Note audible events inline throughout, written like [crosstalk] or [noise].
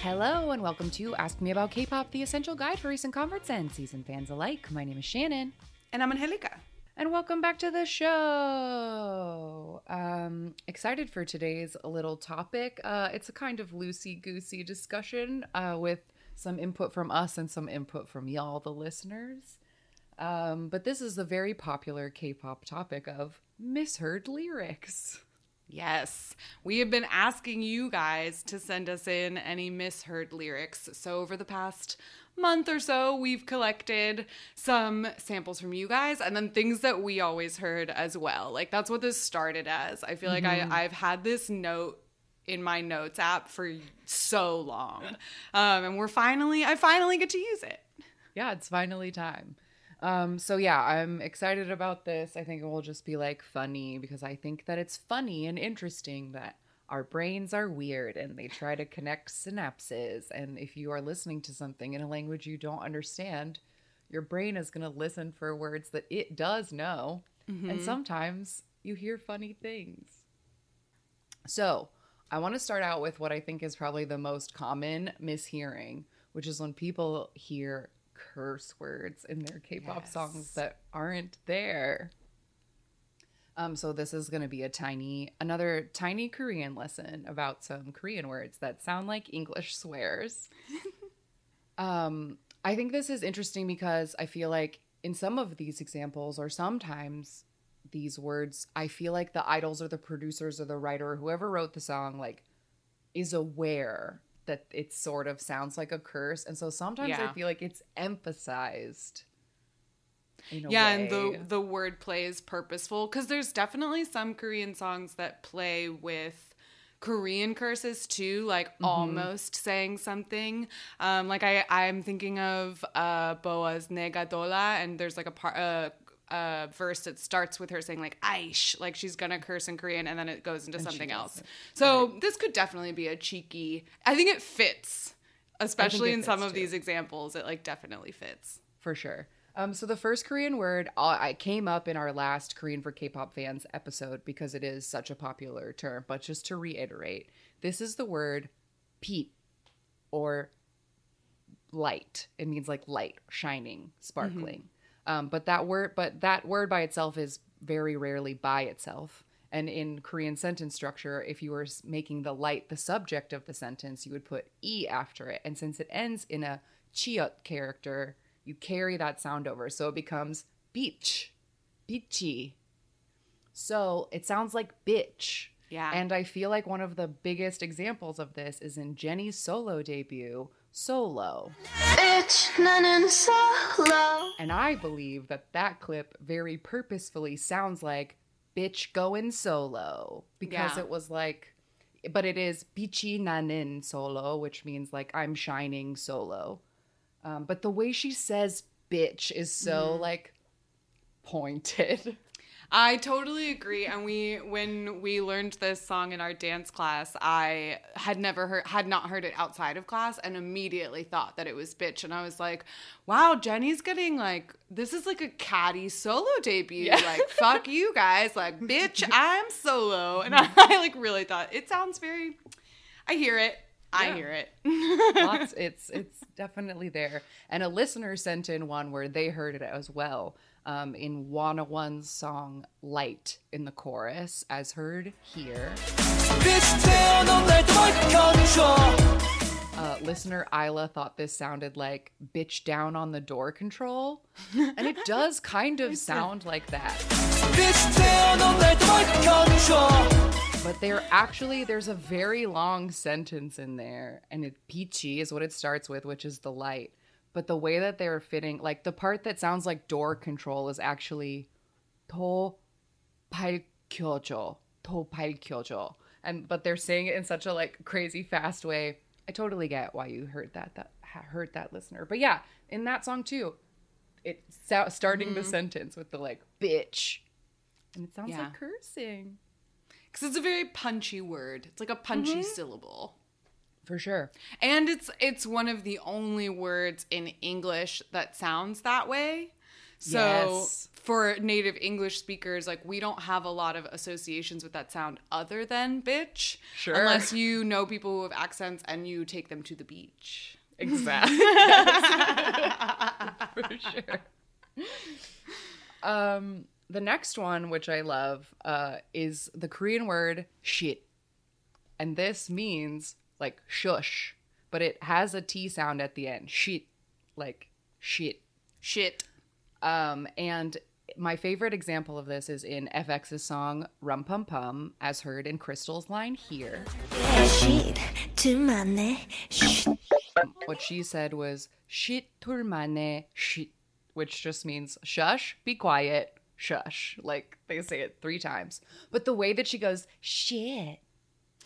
Hello and welcome to Ask Me About K-pop, the essential guide for recent converts and season fans alike. My name is Shannon. And I'm Angelica. And welcome back to the show. Um, excited for today's little topic. Uh, it's a kind of loosey goosey discussion uh, with some input from us and some input from y'all, the listeners. Um, but this is the very popular K pop topic of misheard lyrics. Yes, we have been asking you guys to send us in any misheard lyrics. So, over the past month or so, we've collected some samples from you guys and then things that we always heard as well. Like, that's what this started as. I feel like I, I've had this note in my notes app for so long. Um, and we're finally, I finally get to use it. Yeah, it's finally time. Um, so yeah, I'm excited about this. I think it will just be like funny because I think that it's funny and interesting that our brains are weird and they try to connect synapses. And if you are listening to something in a language you don't understand, your brain is going to listen for words that it does know. And mm-hmm. sometimes you hear funny things. So I want to start out with what I think is probably the most common mishearing, which is when people hear curse words in their K-pop Yes. songs that aren't there. Um, so this is going to be a tiny, another tiny Korean lesson about some Korean words that sound like English swears. [laughs] um, I think this is interesting because I feel like in some of these examples, or sometimes these words, I feel like the idols or the producers or the writer or whoever wrote the song, like, is aware that it sort of sounds like a curse, and so sometimes I feel like it's emphasized. Yeah and way. the the wordplay is purposeful because there's definitely some korean songs that play with korean curses too like Mm-hmm. almost saying something um like i i'm thinking of uh boa's negadola and there's like a part uh a verse that starts with her saying like aish like she's gonna curse in korean and then it goes into And something else it. so this could definitely be a cheeky i think it fits especially it in some fits, of these examples it like definitely fits for sure. Um, so the first Korean word uh, I came up in our last Korean for K-pop fans episode because it is such a popular term. But just to reiterate, this is the word "peep" or light. It means like light, shining, sparkling. Um, but that word, but that word by itself is very rarely by itself. And in Korean sentence structure, if you were making the light the subject of the sentence, you would put e after it. And since it ends in a chiot character, you carry that sound over, so it becomes beach, beachy. So it sounds like bitch. Yeah. And I feel like one of the biggest examples of this is in Jennie's solo debut, Solo. Bitch, 나는 solo. And I believe that that clip very purposefully sounds like bitch going solo because Yeah. it was like, but it is bichi nanin solo, which means like I'm shining solo. Um, but the way she says bitch is so like pointed. [laughs] I totally agree. And we, when we learned this song in our dance class, I had never heard, had not heard it outside of class, and immediately thought that it was bitch. And I was like, "Wow, Jennie's getting like this is like a catty solo debut. Like, fuck you guys, like, [laughs] bitch, I'm solo." And [laughs] I, like really thought it sounds very. I hear it. I Yeah. hear it. Lots, it's it's definitely there. And a listener sent in one where they heard it as well. Um, in Wanna One's song "Light" in the chorus, as heard here. Uh, listener Isla thought this sounded like "bitch down on the door control," and it does kind of [laughs] sound like that but they're actually there's a very long sentence in there, and it peachy is what it starts with, which is the light. But the way that they're fitting, like the part that sounds like door control, is actually to palkyojo, to palkyojo, and but they're saying it in such a like crazy fast way. I totally get why you heard that that heard that listener. But yeah, in that song too, it's starting mm-hmm. the sentence with the like bitch, and it sounds yeah. like cursing because it's a very punchy word. It's like a punchy syllable. For sure. And it's it's one of the only words in English that sounds that way. So Yes. for native English speakers, like we don't have a lot of associations with that sound other than bitch. Sure. Unless you know people who have accents and you take them to the beach. Exactly. [laughs] [laughs] For sure. Um, the next one, which I love, uh, is the Korean word shit. And this means like shush, but it has a T sound at the end. Shit. Like shit. Shit. Um, and my favorite example of this is in f(x)'s song Rum Pum Pum, as heard in Krystal's line here. shit too 많네 shit What she said was shit turmane shit, which just means shush, be quiet, shush. Like they say it three times. But the way that she goes shit,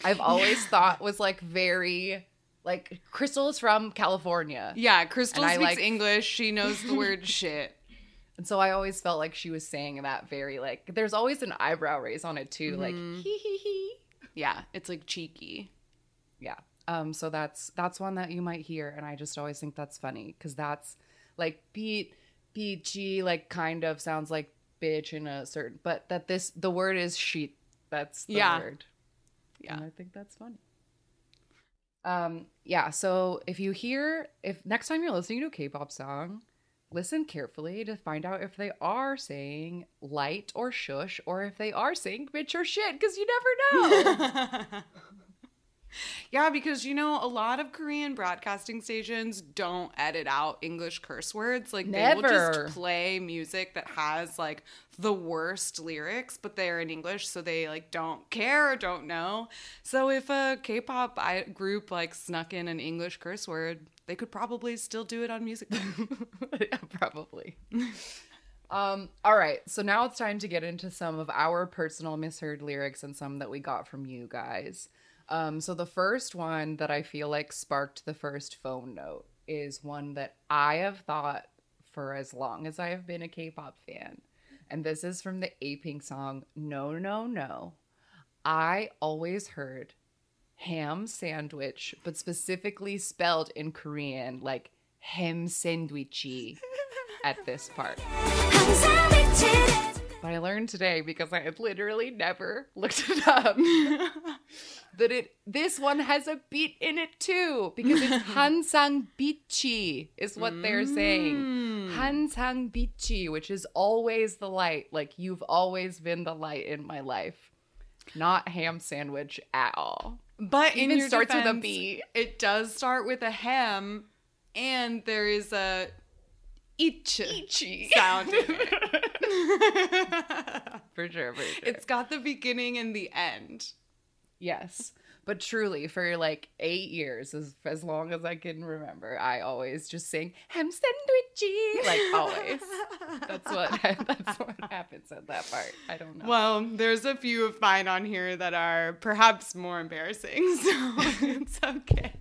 I've always thought was like very like Krystal is from California. Yeah, Krystal speaks like- English. She knows the word [laughs] shit. And so I always felt like she was saying that very like there's always an eyebrow raise on it too, like Mm-hmm. hee hee hee. Yeah, it's like cheeky. Yeah. Um so that's that's one that you might hear and I just always think that's funny cuz that's like beat beachy like kind of sounds like bitch in a certain but that this the word is sheet. That's the Yeah. word. Yeah. And I think that's funny. Um yeah, so if you hear if next time you're listening to a K-pop song, listen carefully to find out if they are saying light or shush or if they are saying bitch or shit cuz you never know. [laughs] [laughs] Yeah, because you know, a lot of Korean broadcasting stations don't edit out English curse words. Like they will just play music that has like the worst lyrics, but they're in English, so they like don't care or don't know. So if a K-pop I- group like snuck in an English curse word, they could probably still do it on music. [laughs] yeah, probably. um, all right, so now it's time to get into some of our personal misheard lyrics and some that we got from you guys. Um, so the first one that I feel like sparked the first phone note is one that I have thought for as long as I have been a K-pop fan. And this is from the Apink song No No No. I always heard ham sandwich, but specifically spelled in Korean like hem sandwichy at this part. But I learned today because I had literally never looked it up [laughs] that it this one has a beat in it too because it's [laughs] Hansang Bichi is what mm. they're saying. Mm. Hansang Bichi, which is always the light. Like you've always been the light in my life. Not ham sandwich at all. But even starts defense, with beat It does start with a ham and there is a Ichi, Ichi. sound [laughs] [laughs] For sure, for sure. It's got the beginning and the end. Yes. But truly, for like eight years, as, as long as I can remember, I always just sing ham sandwichy. Like always. That's what [laughs] that's what happens at that part. I don't know. Well, there's a few of mine on here that are perhaps more embarrassing, [laughs] so it's okay.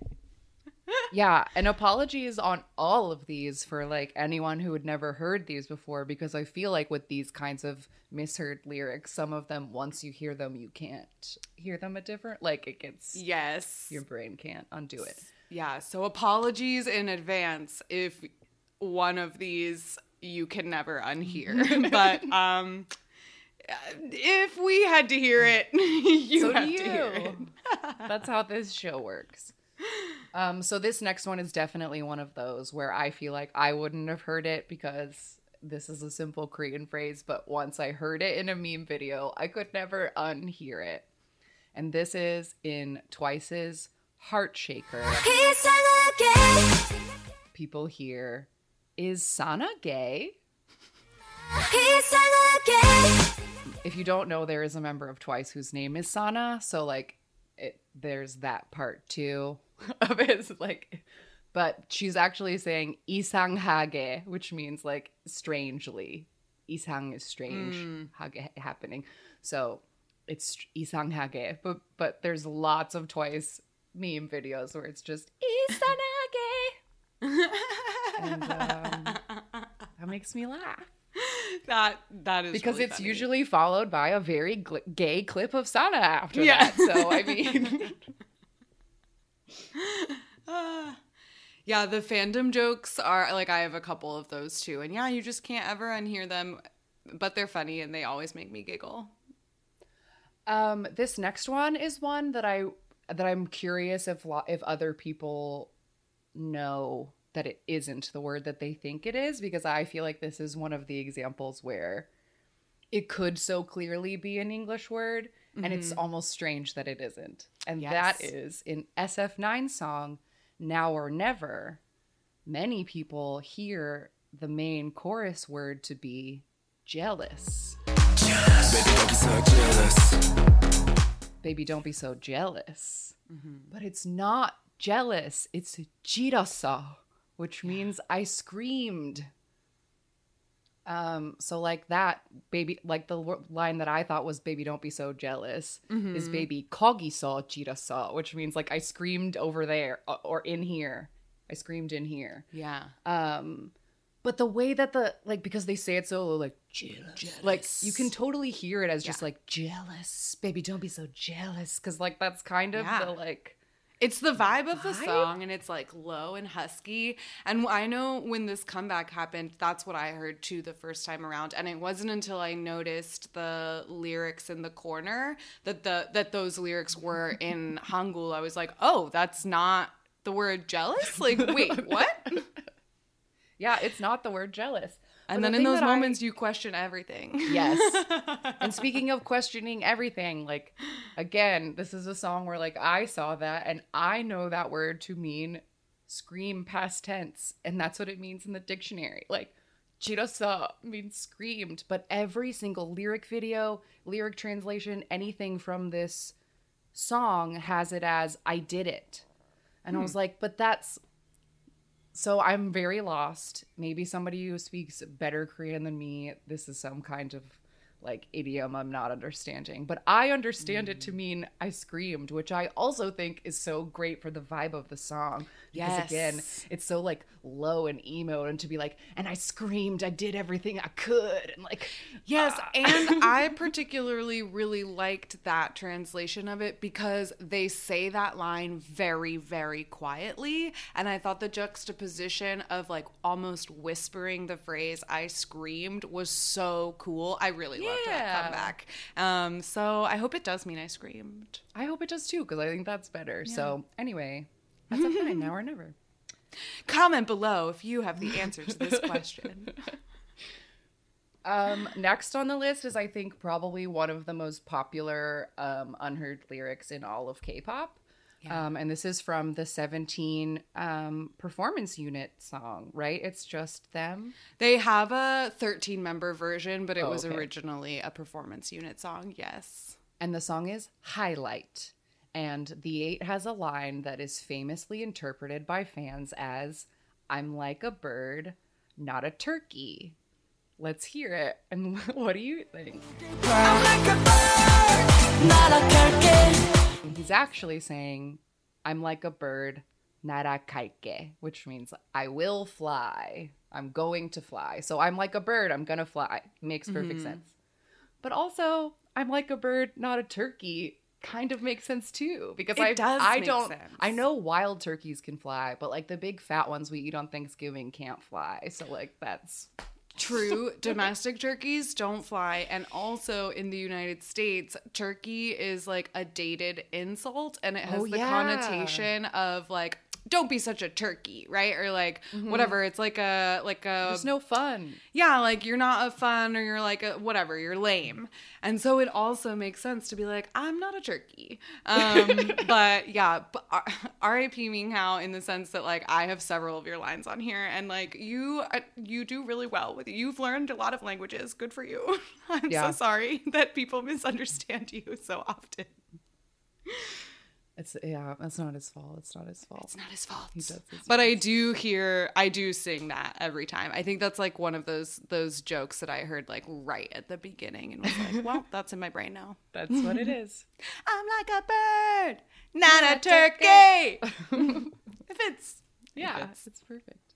Yeah, and apologies on all of these for like anyone who had never heard these before, because I feel like with these kinds of misheard lyrics, some of them once you hear them, you can't hear them a different like it gets Yes. your brain can't undo it. Yeah, so apologies in advance if one of these you can never unhear. [laughs] but um if we had to hear it, [laughs] you so have do to hear it. [laughs] That's how this show works. Um, so this next one is definitely one of those where I feel like I wouldn't have heard it because this is a simple Korean phrase, but once I heard it in a meme video, I could never unhear it. And this is in Twice's Heart Shaker. People here, is Sana gay? If you don't know, there is a member of Twice whose name is Sana, so like it, there's that part too. [laughs] of his like, but she's actually saying isang hage which means like strangely. Isang is strange, hage happening. So it's isang hage But but there's lots of Twice meme videos where it's just isanghage, and um, that makes me laugh. that that is because really it's funny. usually followed by a very gl- gay clip of Sana after Yeah. that. So I mean, [laughs] [sighs] yeah the fandom jokes are like i have a couple of those too. And yeah you just can't ever unhear them but they're funny and they always make me giggle. Um, this next one is one that I that I'm curious if lo- if other people know that it isn't the word that they think it is because I feel like this is one of the examples where it could so clearly be an English word and it's mm-hmm. almost strange that it isn't. And that Yes. is in SF9 song Now or Never. Many people hear the main chorus word to be jealous. Baby, don't be so jealous. Baby, don't be so jealous. Mm-hmm. But it's not jealous, it's jirasa, which means I screamed. Um, so like that, baby, like the line that I thought was "baby, don't be so jealous" is "baby kogiso jirasa," which means like I screamed over there or in here. I screamed in here. yeah Um, but the way that the like because they say it so low, like jealous, like you can totally hear it as just like jealous, baby, don't be so jealous, because like that's kind of Yeah. the like It's the vibe of the Vibe? song, and it's like low and husky. And I know when this comeback happened, that's what I heard too the first time around. And it wasn't until I noticed the lyrics in the corner that the that those lyrics were [laughs] in Hangul. I was like, oh, that's not the word jealous. Like, [laughs] wait, what? yeah, it's not the word jealous. And then the in those that I- moments, you question everything. Yes. [laughs] and speaking of questioning everything, like again, this is a song where like I saw that and I know that word to mean scream past tense, and that's what it means in the dictionary. Like chirasa means screamed, but every single lyric video, lyric translation, anything from this song has it as I did it. And I was hmm. like, but that's so I'm very lost. Maybe somebody who speaks better Korean than me, this is some kind of like idiom I'm not understanding. But I understand it to mean I screamed, which I also think is so great for the vibe of the song. Because again, it's so like low and emo and to be like, and I screamed, I did everything I could. And like Yes, ah. and I [laughs] particularly really liked that translation of it because they say that line very, very quietly. And I thought the juxtaposition of like almost whispering the phrase I screamed was so cool. I really loved that Yeah. comeback. Um, so I hope it does mean I screamed. I hope it does too, because I think that's better. So anyway, that's a fine now or never. [laughs] Comment below if you have the answer to this question. [laughs] Um, next on the list is I think probably one of the most popular um, unheard lyrics in all of K-pop. Um, and this is from the 17 um, performance unit song, right? It's just them. They have a 13 member version, but it Oh, was okay. originally a performance unit song. Yes. And the song is Highlight. And The8 has a line that is famously interpreted by fans as I'm like a bird, not a turkey. Let's hear it. And [laughs] what do you think? And he's actually saying, I'm like a bird, narakaike, which means I will fly. I'm going to fly. So I'm like a bird, I'm going to fly. Makes perfect mm-hmm. sense. But also, I'm like a bird, not a turkey. Kind of makes sense too because It I does I make don't sense. I know wild turkeys can fly, but like the big fat ones we eat on Thanksgiving can't fly. So like that's True, [laughs] domestic turkeys don't fly. And also in the United States, turkey is like a dated insult and it has Oh, the yeah. connotation of like, don't be such a turkey, right? Or like whatever. It's like a like a there's no fun. yeah, like you're not a fun or you're like a whatever, you're lame. And so it also makes sense to be like, I'm not a turkey. Um, [laughs] but yeah, but R- RIP Ming Hao in the sense that like I have several of your lines on here and like you uh, you do really well with it. You've learned a lot of languages. Good for you. [laughs] I'm Yeah. so sorry [laughs] that people misunderstand you so often. It's yeah, that's not his fault. It's not his fault. It's not his fault. does his But I do hear I do sing that every time. I think that's like one of those those jokes that I heard like right at the beginning and was like, [laughs] well, that's in my brain now. That's what it is. [laughs] I'm like a bird, not a turkey. [laughs] if it's Yeah, Yes. it's perfect.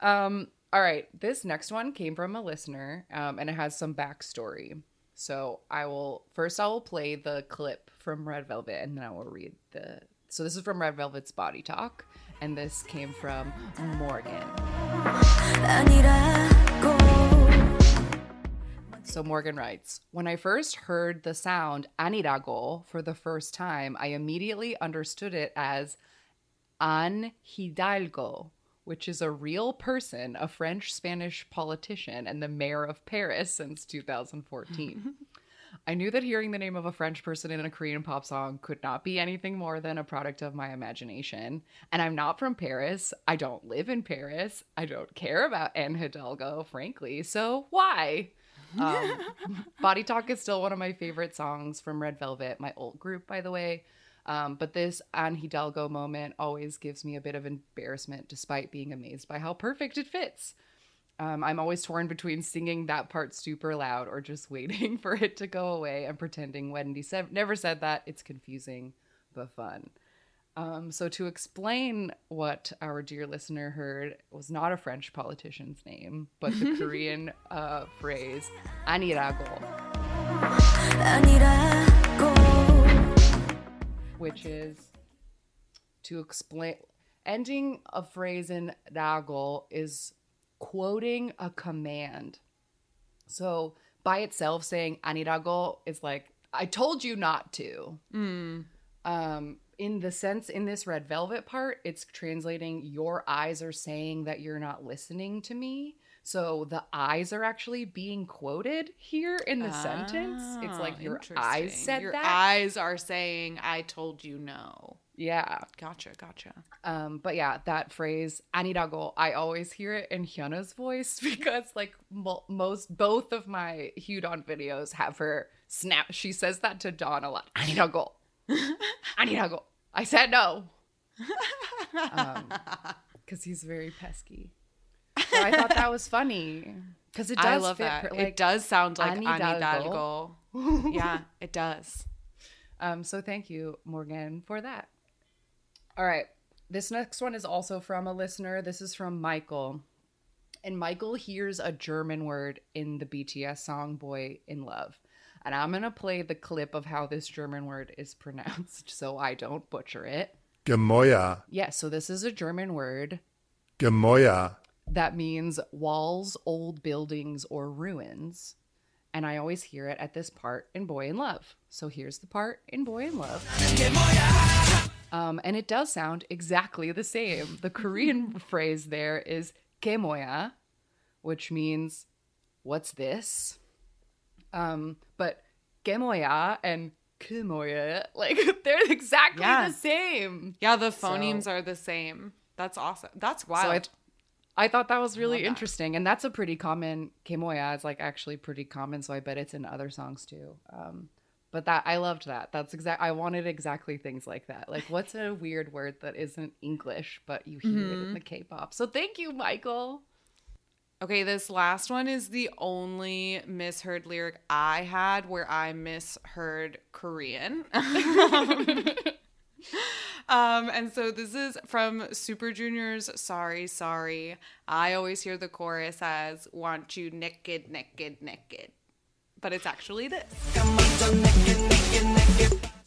Um, All right, this next one came from a listener, um, and it has some backstory. So I will first I will play the clip from Red Velvet and then I will read the so this is from Red Velvet's Body Talk and this came from Morgan. So Morgan writes, When I first heard the sound Anirago for the first time, I immediately understood it as Anne Hidalgo, which is a real person, a French Spanish politician, and the mayor of Paris since 2014. I knew that hearing the name of a French person in a Korean pop song could not be anything more than a product of my imagination. And I'm not from Paris. I don't live in Paris. I don't care about Anne Hidalgo, frankly. So why? Um, [laughs] Body Talk is still one of my favorite songs from Red Velvet, my old group, by the way. Um, but this Anne Hidalgo moment always gives me a bit of embarrassment, despite being amazed by how perfect it fits. Um, I'm always torn between singing that part super loud or just waiting [laughs] for it to go away and pretending Wendy se- never said that. It's confusing, but fun. Um, so, to explain what our dear listener heard was not a French politician's name, but the [laughs] Korean uh, phrase, Anirago which is to explain. Ending a phrase in rago is quoting a command. So, by itself, saying "anirago" is like, "I told you not to." um in the sense in this red velvet part it's translating your eyes are saying that you're not listening to me so the eyes are actually being quoted here in the sentence it's like Ah, your eyes said Your that eyes are saying, "I told you no." yeah Gotcha, gotcha. um but yeah that phrase anirago i always hear it in hyuna's voice [laughs] because like mo- most both of my Hyudon videos have her snap she says that to Dawn a lot anirago [laughs] anirago i said no [laughs] because he's very pesky. So I thought that was funny because it does I love fit. that. per- it does sound like Annie Annie Hidalgo. Hidalgo. [laughs] yeah, it does. Um, so thank you, Morgan, for that. All right, this next one is also from a listener. This is from Michael, and Michael hears a German word in the BTS song "Boy in Love." And I'm gonna play the clip of how this German word is pronounced [laughs] so I don't butcher it. Gemäuer, Yes, so this is a German word Gemäuer, that means walls, old buildings, or ruins. And I always hear it at this part in Boy in Love. So here's the part in Boy in Love. Um, and it does sound exactly the same. The Korean [laughs] phrase there is kemoya, which means what's this? Um, but kemoya and kemoya, like [laughs] they're exactly Yeah. the same. Yeah, the phonemes So- are the same. That's awesome. That's So I, thought that was really that. interesting, and that's a pretty common kemoya. It's like actually pretty common, so I bet it's in other songs too. Um, but that I loved that. That's exact. I wanted exactly things like that. Like, what's a weird word that isn't English, but you hear it Mm-hmm. in the K-pop? So thank you, Michael. Okay, this last one is the only misheard lyric I had where I misheard Korean. [laughs] [laughs] [laughs] um, and so this is from Super Junior's Sorry, Sorry. I always hear the chorus as Want you naked, naked, naked. But it's actually this.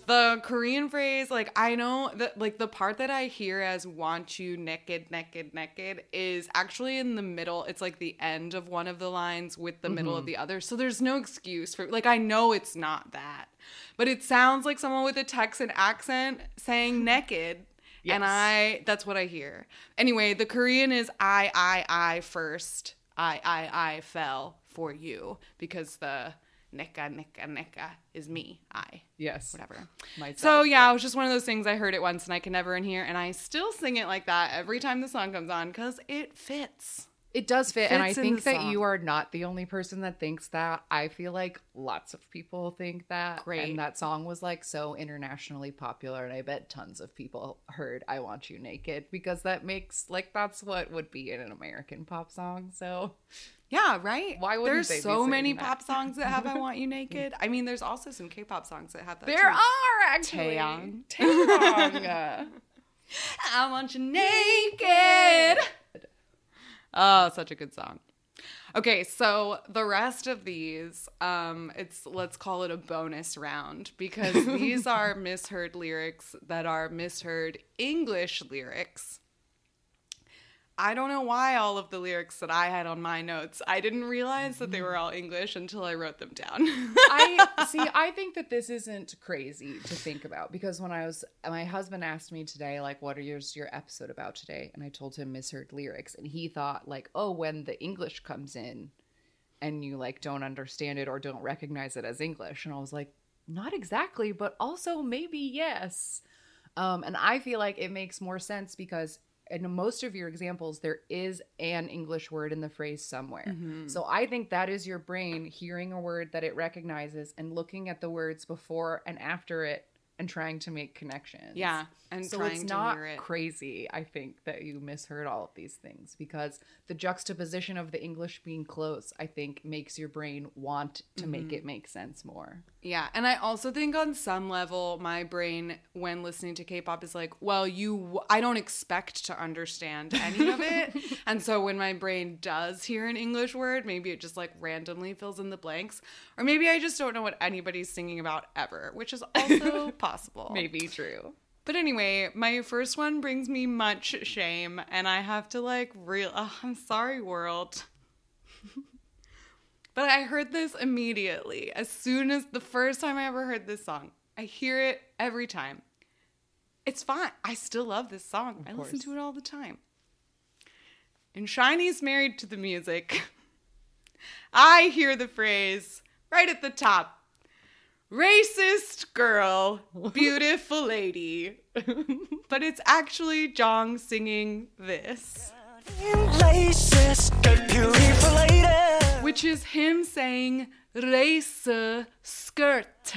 The Korean phrase, like I know that like the part that I hear as want you naked, naked, naked is actually in the middle. It's like the end of one of the lines with the middle of mm-hmm. the other. So there's no excuse for like I know it's not that. But it sounds like someone with a Texan accent saying [laughs] naked. And I that's what I hear. Anyway, the Korean is I, I, I first. I, I, I fell for you because the neka, Nika, Nika is me. I Yes, whatever. Myself, So yeah, it was just one of those things. I heard it once and I can never in here. and I still sing it like that every time the song comes on because it fits. It does fit, and I think that song. you are not the only person that thinks that. I feel like lots of people think that. Great. And that song was like so internationally popular, and I bet tons of people heard "I Want You Naked" because that makes like that's what would be in an American pop song. So Yeah, right. Why wouldn't there's so many that? pop songs that have "I Want You [laughs] Naked"? I mean, there's also some K-pop songs that have that. there too. are actually Taeyang. [laughs] Taeyang. [laughs] I want you naked. Oh, such a good song. Okay, so the rest of these, um, it's let's call it a bonus round because these are misheard lyrics that are misheard English lyrics. I don't know why all of the lyrics that I had on my notes, I didn't realize that they were all English until I wrote them down. [laughs] I see. I think that this isn't crazy to think about because when I was, my husband asked me today, like, "What are yours your episode about today?" And I told him misheard lyrics, and he thought like, "Oh, when the English comes in, and you like don't understand it or don't recognize it as English," and I was like, "Not exactly, but also maybe yes." Um, and I feel like it makes more sense because in most of your examples, there is an English word in the phrase somewhere. So I think that is your brain hearing a word that it recognizes and looking at the words before and after it and trying to make connections. yeah, and So trying it's to not hear it. crazy, I think, that you misheard all of these things because the juxtaposition of the English being close, I think, makes your brain want to Mm-hmm. make it make sense more. Yeah, and I also think on some level, my brain, when listening to K-pop, is like, well, you, I don't expect to understand any of it, [laughs] and so when my brain does hear an English word, maybe it just like randomly fills in the blanks, or maybe I just don't know what anybody's singing about ever, which is also [laughs] possible. Maybe true. But anyway, my first one brings me much shame, and I have to like real. Oh, [laughs] I'm sorry, world. But I heard this immediately as soon as the first time I ever heard this song. I hear it every time. It's fine. I still love this song. I listen to it all the time. And SHINee's married to the music. [laughs] I hear the phrase right at the top racist girl, [laughs] beautiful lady. but it's actually Jong singing this, Laces, good beautiful lady. which is him saying race skirt.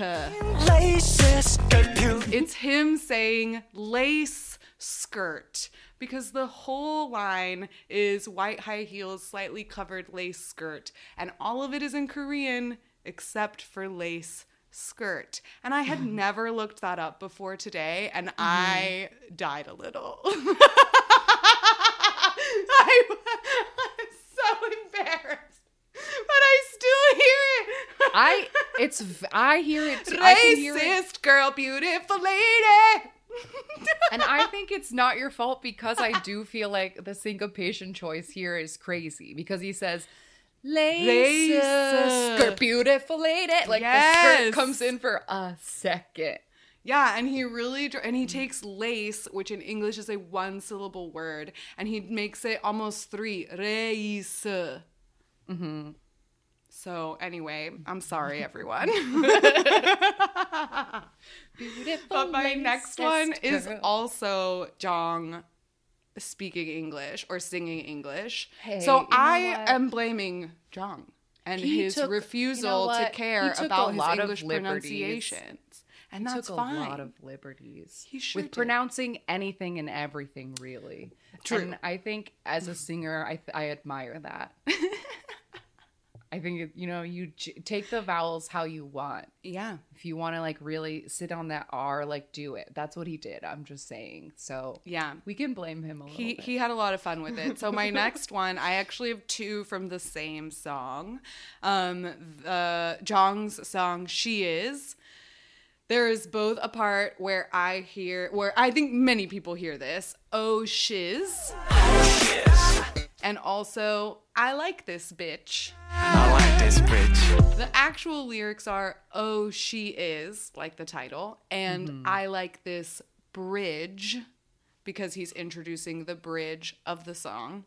Laces, good beautiful. It's him saying lace skirt because the whole line is white high heels, slightly covered lace skirt, and all of it is in Korean except for lace skirt. And I had hmm. never looked that up before today, and mm-hmm. I died a little. [laughs] I, [laughs] I'm so embarrassed, but I still hear it. I it's I hear it. too. I hear it. Racist girl, beautiful lady. And I think it's not your fault because I do feel like the syncopation choice here is crazy because he says, Lace, skirt, beautiful lady. Like the Yes. skirt comes in for a second. Yeah, and he really and he takes lace, which in English is a one syllable word, and he makes it almost three. Reis. Mm-hmm. So anyway, I'm sorry, [laughs] everyone. [laughs] Beautiful but my next one is also Jong speaking English or singing English. Hey, so I am blaming Jong and He his took- you know refusal to care He took a about his English liberties. And that's took fine. a lot of liberties He sure with did. pronouncing anything and everything really True. and i think as a singer i, I admire that [laughs] i think you know you j- take the vowels how you want yeah. if you want to like really sit on that r like do it that's what he did i'm just saying so Yeah. we can blame him a little He bit. he had a lot of fun with it. So my [laughs] next one, I actually have two from the same song. Um, the Jong's song "She Is." There is both a part where I hear, where I think many people hear this, "Oh shiz," and also "I like this bitch." I like this bitch. The actual lyrics are "Oh she is," like the title, and mm-hmm. I like this bridge because he's introducing the bridge of the song.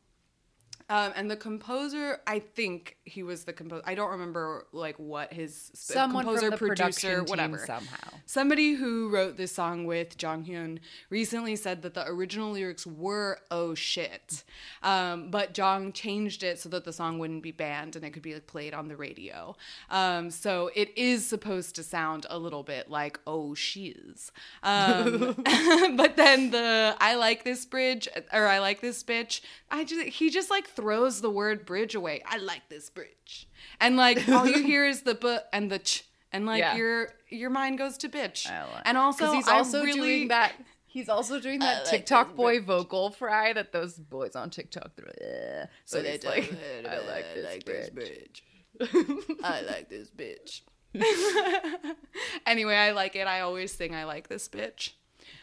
Um, and the composer, I think he was the composer. I don't remember like what his sp- composer, producer, whatever. somehow Somebody who wrote this song with Jong Hyun recently said that the original lyrics were "oh shit," um, but Jong changed it so that the song wouldn't be banned and it could be like, played on the radio. Um, so it is supposed to sound a little bit like "oh shiz," um, [laughs] [laughs] but then the "I like this bridge" or "I like this bitch," I just he just like throws the word bridge away. I like this bridge, and like all you [laughs] hear is the "b" and the "ch." And like Yeah. your your mind goes to bitch, I like- and also he's also really, doing that He's also doing that TikTok boy vocal fry that those boys on TikTok. they're like. So he's like, I like this bridge. [laughs] I like this bitch. [laughs] anyway, I like it. I always sing I like this bitch.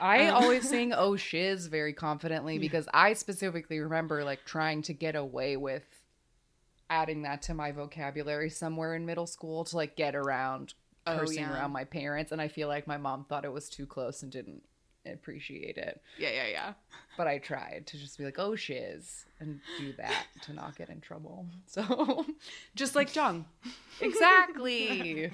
I um, always [laughs] sing "Oh shiz" very confidently because I specifically remember like trying to get away with adding that to my vocabulary somewhere in middle school to like get around Oh, cursing yeah. around my parents, and I feel like my mom thought it was too close and didn't appreciate it. Yeah, yeah, yeah. But I tried to just be like "Oh shiz" and do that to not get in trouble. [laughs] So Just like Jung. [laughs] exactly.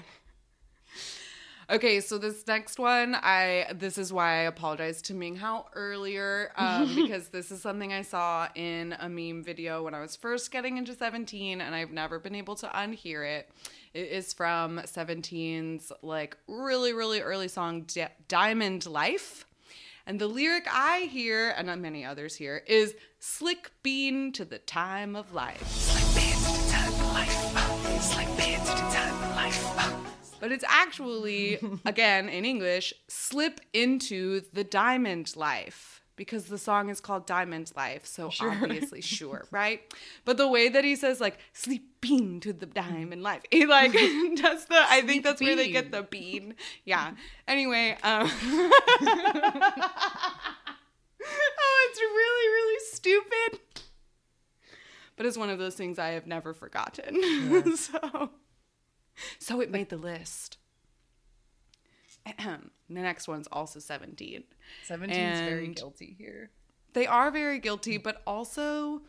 Okay, so this next one, I this is why I apologize to Ming Hao earlier um, [laughs] because this is something I saw in a meme video when I was first getting into Seventeen, and I've never been able to unhear it. It is from 17's like really really early song Di- Diamond Life. And the lyric I hear, and many others here, is slick bean to the time of life. But it's actually, again, in English, slip into the diamond life because the song is called Diamond Life. So obviously, [laughs] sure, right? But the way that he says, like, sleeping to the diamond life, [laughs] he like [laughs] does the, I think that's where they get the bean. Yeah. Anyway, um, oh, it's really, really stupid. But it's one of those things I have never forgotten. so. [laughs] So it made the list. [clears throat] The next one's also 17. 17 is very guilty here. They are very guilty, but also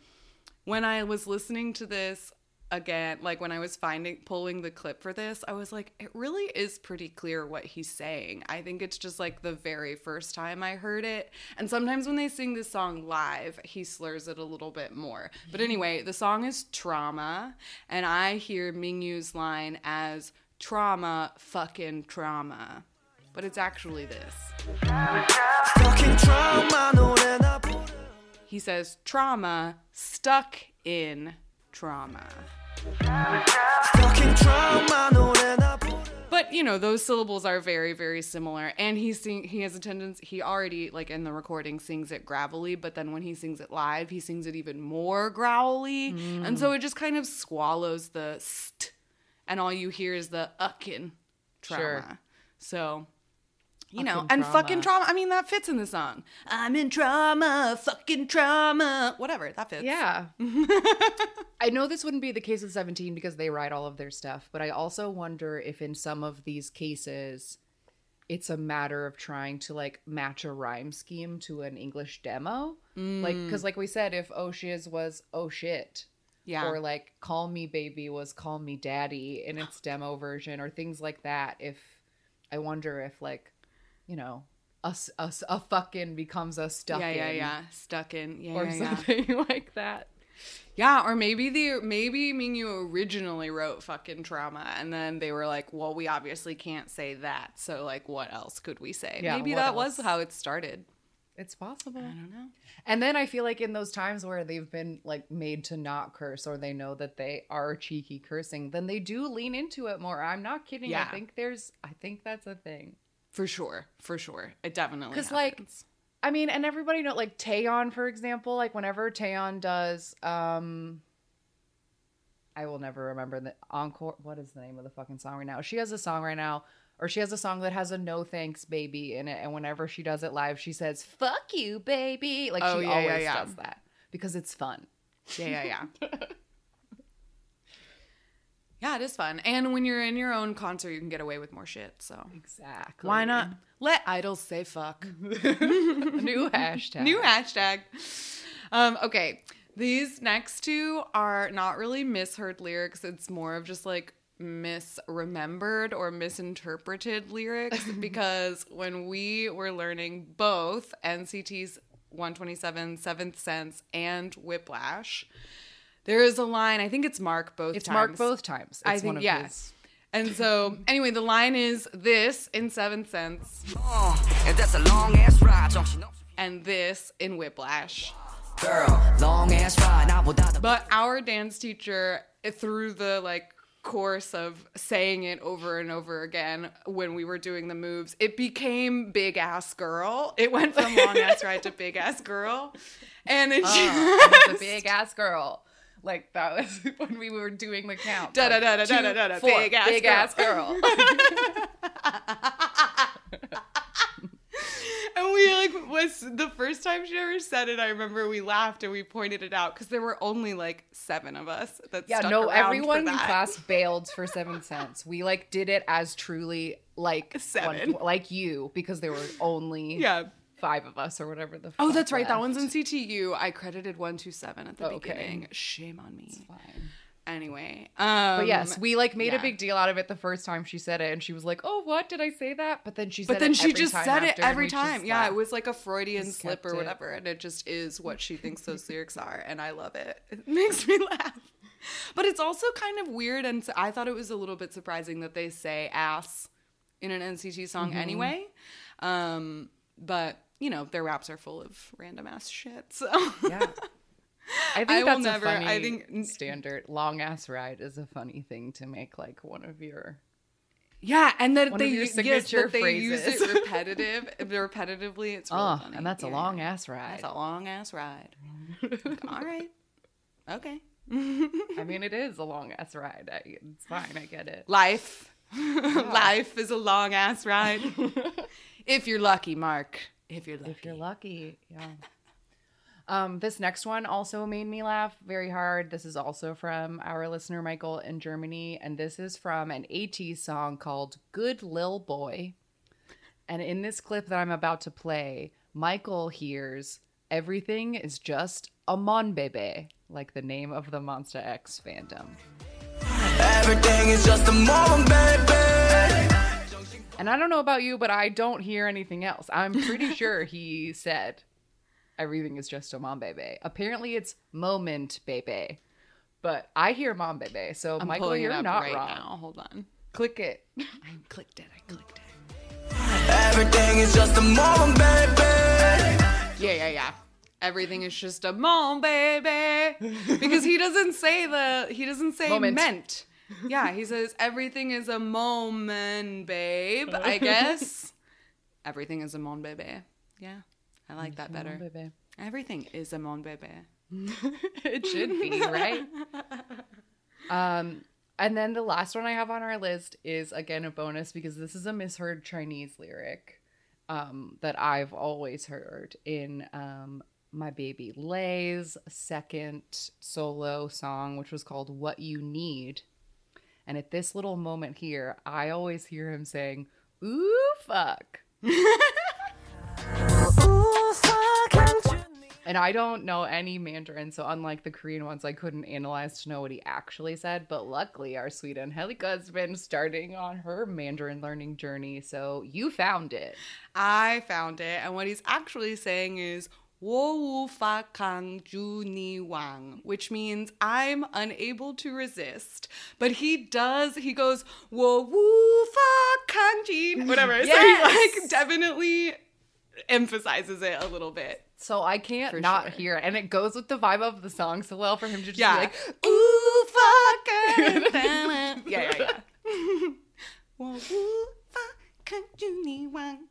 when I was listening to this again, like when I was finding pulling the clip for this, I was like, it really is pretty clear what he's saying. I think it's just like the very first time I heard it. And sometimes when they sing this song live, he slurs it a little bit more. But anyway, the song is Trauma, and I hear Mingyu's line as trauma, fucking trauma. But it's actually this. He says trauma stuck in trauma. But you know those syllables are very very similar, and he sing he has a tendency he already like in the recording sings it gravelly, but then when he sings it live, he sings it even more growly, mm. and so it just kind of swallows the st, and all you hear is the uckin trauma. Sure. So you know, and trauma. fucking trauma. I mean, that fits in the song. I'm in trauma, fucking trauma. Whatever, that fits. Yeah. [laughs] I know this wouldn't be the case with 17 because they write all of their stuff, but I also wonder if in some of these cases it's a matter of trying to like match a rhyme scheme to an English demo. Like mm. cuz like we said if oh shiz was oh shit Yeah. or like call me baby was call me daddy in its [sighs] demo version or things like that if I wonder if like you know us us a fucking becomes a stuck yeah, yeah, in yeah. Stuck in. Yeah, or yeah, yeah. something [laughs] like that. Yeah, or maybe the maybe Mingyu originally wrote fucking trauma and then they were like, well, we obviously can't say that. So like what else could we say? Yeah, maybe that was how it started. It's possible. I don't know. And then I feel like in those times where they've been like made to not curse or they know that they are cheeky cursing, then they do lean into it more. I'm not kidding. Yeah. I think there's I think that's a thing. For sure. For sure. It definitely because like. I mean, and everybody know like Taeyeon, for example, like whenever Taeyeon does um I will never remember the encore what is the name of the fucking song right now? She has a song right now or she has a song that has a no thanks baby in it and whenever she does it live she says fuck you baby like Oh, she yeah, yeah, always yeah. does that because it's fun Yeah, yeah, yeah. [laughs] yeah, it is fun. And when you're in your own concert, you can get away with more shit. So exactly why not let idols say fuck? [laughs] new hashtag New hashtag. Um, okay. These next two are not really misheard lyrics. It's more of just like misremembered or misinterpreted lyrics [laughs] because when we were learning both NCT's 127, Seventh Sense, and Whiplash, there is a line. I think it's Mark both. It's times. Mark both times. It's I think yes. And so, anyway, the line is this in Seven Cents oh, and that's a long ass ride, and this in Whiplash. Girl, long ass ride. But our dance teacher, eh, through the like course of saying it over and over again when we were doing the moves, it became big ass girl. It went from long ass ride to big ass girl. And it's oh, [laughs] just. A big ass girl. Like that was [laughs] when we were doing the count. Da, da, da, da, da, da, da, big ass big girl. ass girl. [laughs] [laughs] And we like was the first time she ever said it. I remember we laughed and we pointed it out because there were only like seven of us. That yeah, stuck no, everyone in class bailed for seven cents. We like did it as truly like Seven. one- like you because there were only Yeah. Five of us or whatever the. Oh, that's right. That one's in CTU. I credited one two seven at the okay. beginning. Shame on me. Fine. Anyway, um, But yes, we like made yeah. a big deal out of it the first time she said it, and she was like, "Oh, what did I say that?" But then she said, But then she just said it every time. Yeah, it was like a Freudian slip or kept it. whatever, and it just is what she thinks those lyrics are, and I love it. [laughs] It makes me laugh. But it's also kind of weird, and so I thought it was a little bit surprising that they say ass in an NCT song Mm-hmm. anyway. Um, but you know, their raps are full of random ass shit. So Yeah. [laughs] I think I that's never- a funny I think- standard. Long ass ride is a funny thing to make like one of your. Yeah, and that One they yes, that they use it [laughs] repetitive, repetitively. It's really Oh, funny. and that's a long ass ride. That's a long ass ride. [laughs] All right, okay. I mean, it is a long ass ride. I, it's fine. I get it. Life, life is a long ass ride. if you're lucky, Mark. If you're lucky. If you're lucky, yeah. Um, this next one also made me laugh very hard. This is also from our listener Michael in Germany, and this is from an AT song called "Good Lil Boy." And in this clip that I'm about to play, Michael hears "Everything is just a mon bebe," like the name of the Monsta X fandom. Everything is just a moment, baby. And I don't know about you, but I don't hear anything else. I'm pretty [laughs] sure he said everything is just a mom bebe. Apparently it's moment bebe. But I hear mom bebe. So I'm Michael, you're it up not right wrong. now. Hold on. Click it. I clicked it. I clicked it. Everything is just a moment, baby. Yeah, yeah, yeah. Everything is just a mom, baby. [laughs] Because he doesn't say the he doesn't say Moment. meant. Yeah, he says everything is a moment, babe. I [laughs] guess everything is a mon bebe. Yeah, I like that better. Everything is a mon bebe. [laughs] it should be, right? [laughs] um and then the last one I have on our list is again a bonus because this is a misheard Chinese lyric um, that I've always heard in um, my baby Lay's second solo song, which was called What You Need. And at this little moment here, I always hear him saying, Ooh, fuck. [laughs] And I don't know any Mandarin, so unlike the Korean ones, I couldn't analyze to know what he actually said. But luckily, our sweet Angelica has been starting on her Mandarin learning journey, so you found it. I found it, and what he's actually saying is "wo wu fa kang ju ni wang," which means I'm unable to resist. But he does. He goes "wo wu fa kang jin," [laughs] whatever. So Yes! he like definitely emphasizes it a little bit. So I can't For not sure. hear it. And it goes with the vibe of the song so well for him to just Yeah. be like, [laughs] Ooh, fuck. [laughs] yeah, yeah, yeah. Wo wu fa kang ju ni wang.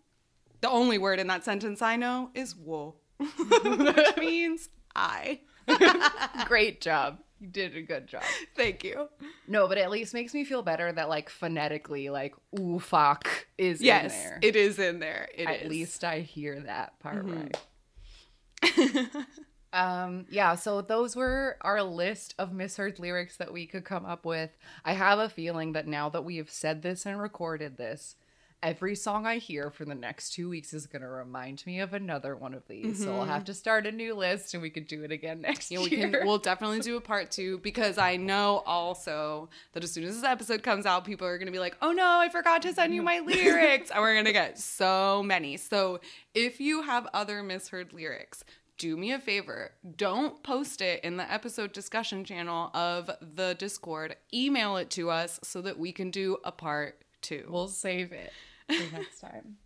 The only word in that sentence I know is "wo," which [laughs] means I. [laughs] great job. You did a good job. Thank you. No, but it at least makes me feel better that, like, phonetically, like, ooh, fuck is Yes, in there. it is in there. It at is. least I hear that part Mm-hmm. right. [laughs] um yeah so those were our list of misheard lyrics that we could come up with i have a feeling that now that we have said this and recorded this every song i hear for the next two weeks is going to remind me of another one of these so i'll mm-hmm. have to start a new list and we could do it again [laughs] next Yeah, year we can. We'll definitely do a part two because I know also that as soon as this episode comes out, people are gonna be like, "Oh no, I forgot to send you my [laughs] lyrics," and we're gonna get so many. So if you have other misheard lyrics, do me a favor. Don't post it in the episode discussion channel of the Discord. Email it to us so that we can do a part two. We'll save it for [laughs] next time.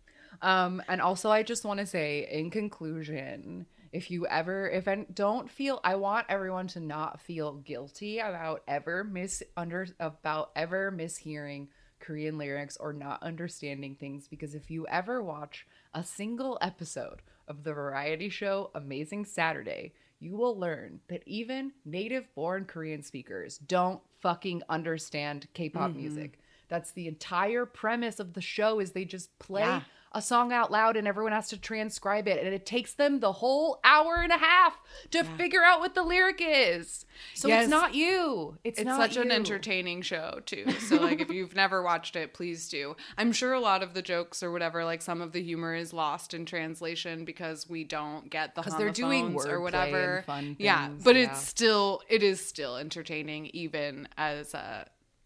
Um, and also, I just want to say, in conclusion, If you ever, if and don't feel, I want everyone to not feel guilty about ever mis under about ever mishearing Korean lyrics or not understanding things because if you ever watch a single episode of the variety show Amazing Saturday, you will learn that even native born Korean speakers don't fucking understand K-pop Mm-hmm. music. That's the entire premise of the show is they just play Yeah. a song out loud and everyone has to transcribe it and it takes them the whole hour and a half to figure out what the lyric is. So Yes. it's not you. It's, It's not such an entertaining show too. So like if you've never watched it, please do. I'm sure a lot of the jokes or whatever, like some of the humor is lost in translation because we don't get the cuz they're doing or whatever. fun yeah, but yeah. it's still it is still entertaining even as uh,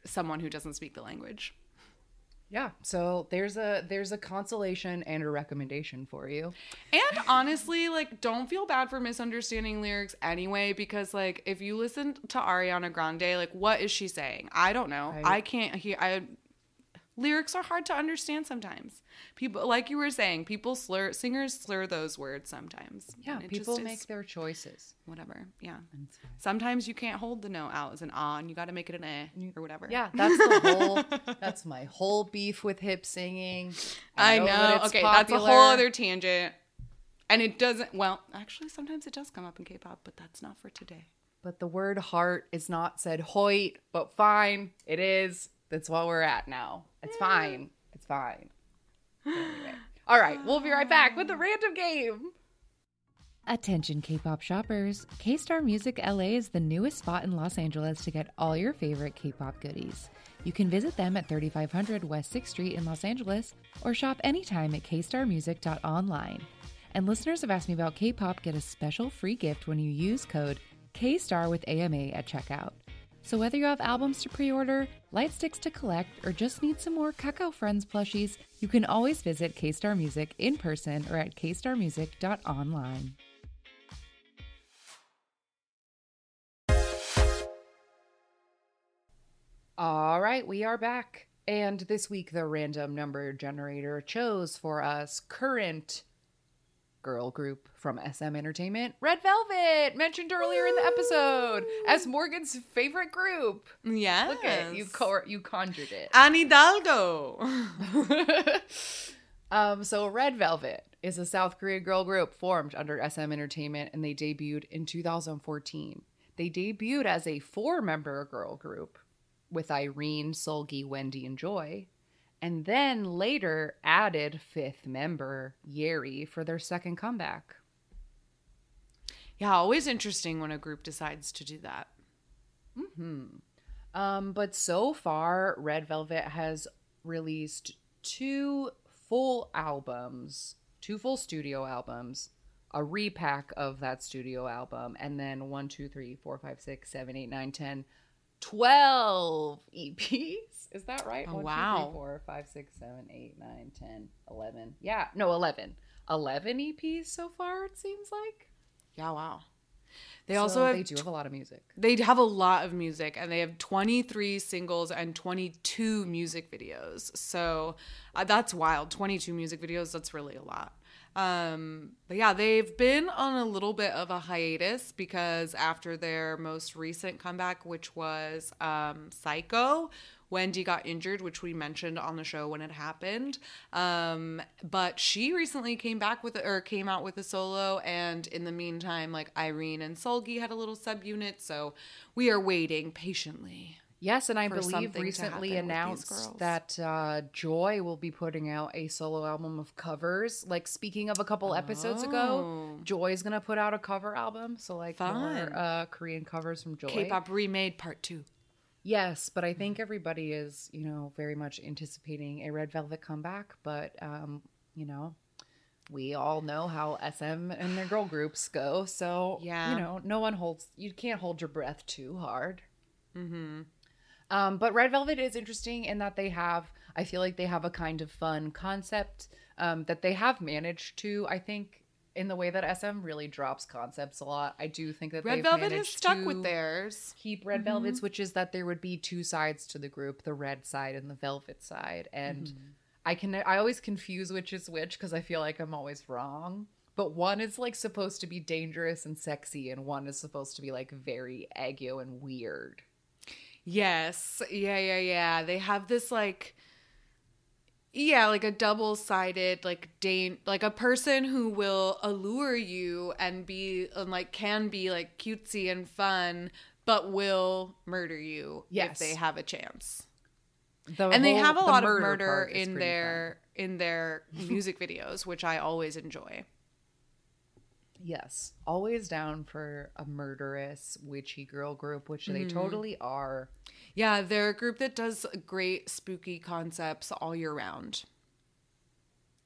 someone who doesn't speak the language. Yeah. So there's a there's a consolation and a recommendation for you. And honestly, like, don't feel bad for misunderstanding lyrics anyway, because like, if you listen to Ariana Grande, like, what is she saying? I don't know. Right. I can't hear. I lyrics are hard to understand sometimes. People, like you were saying, people slur singers slur those words sometimes. Yeah, people make is their choices. whatever. Yeah. Sometimes you can't hold the note out as an ah, and you got to make it an eh or whatever. Yeah, that's the [laughs] whole that's my whole beef with hip singing. I know. that it's Okay, that's a whole other tangent. And it doesn't. Well, actually, sometimes it does come up in K-pop, but that's not for today. But the word heart is not said hoit, but fine. It is. That's what we're at now. It's fine. It's fine. Anyway. All right, we'll be right back with the random game. Attention K-pop shoppers. K-Star Music LA is the newest spot in Los Angeles to get all your favorite K-pop goodies. You can visit them at 3500 West 6th Street in Los Angeles or shop anytime at kstarmusic.online. And listeners have asked me about K-pop get a special free gift when you use code KSTAR with AMA at checkout. So whether you have albums to pre-order, light sticks to collect, or just need some more Kakao Friends plushies, you can always visit K-Star Music in person or at kstarmusic.online. All right, we are back. And this week, the random number generator chose for us current girl group from SM Entertainment, Red Velvet, mentioned earlier in the episode as Morgan's favorite group. Yeah. Look at you, you conjured it. Anne Hidalgo. [laughs] um, so Red Velvet is a South Korean girl group formed under SM Entertainment, and they debuted in 2014. They debuted as a four-member girl group with Irene, Seulgi, Wendy, and Joy, and then later added fifth member Yeri for their second comeback. yeah, always interesting when a group decides to do that. Um, but so far, Red Velvet has released two full albums, two full studio albums, a repack of that studio album, and then one, two, three, four, five, six, seven, eight, nine, ten, twelve EPs. Is that right? Oh, One, two, wow. three, four, five, six, seven, eight, nine, ten, eleven. Yeah, no, 11. 11 EPs so far, it seems like. Yeah, wow. They So also have they do have a lot of music. they have a lot of music and they have 23 singles and 22 music videos so uh, that's wild 22 music videos that's really a lot um but yeah they've been on a little bit of a hiatus because after their most recent comeback which was um psycho Wendy got injured, which we mentioned on the show when it happened. Um, but she recently came back with or came out with a solo, and in the meantime, like Irene and Seulgi had a little subunit, so we are waiting patiently. Yes, and I believe recently happen with these announced that uh, Joy will be putting out a solo album of covers. Like speaking of a couple episodes ago, Joy is gonna put out a cover album, so like more uh, Korean covers from Joy. K-pop remade part two. Yes, but I think everybody is you know very much anticipating a Red Velvet comeback. But um, you know, we all know how SM and their girl groups go, so Yeah. you know, no one holds. You can't hold your breath too hard. Um, but Red Velvet is interesting in that they have, I feel like they have a kind of fun concept um, that they have managed to, I think, in the way that SM really drops concepts a lot. I do think that Red they've Velvet has stuck with theirs. Keep Red Velvets, which is that there would be two sides to the group, the red side and the velvet side. And I can I always confuse which is which because I feel like I'm always wrong. but one is like supposed to be dangerous and sexy, and one is supposed to be like very aggro and weird. Yes. Yeah, yeah, yeah. They have this like yeah, like a double-sided like dane like a person who will allure you and be and like can be like cutesy and fun but will murder you Yes. if they have a chance. The and they have a lot of murder in their in their music videos, which I always enjoy. Yes, always down for a murderous witchy girl group, which Mm-hmm. they totally are. Yeah, they're a group that does great spooky concepts all year round.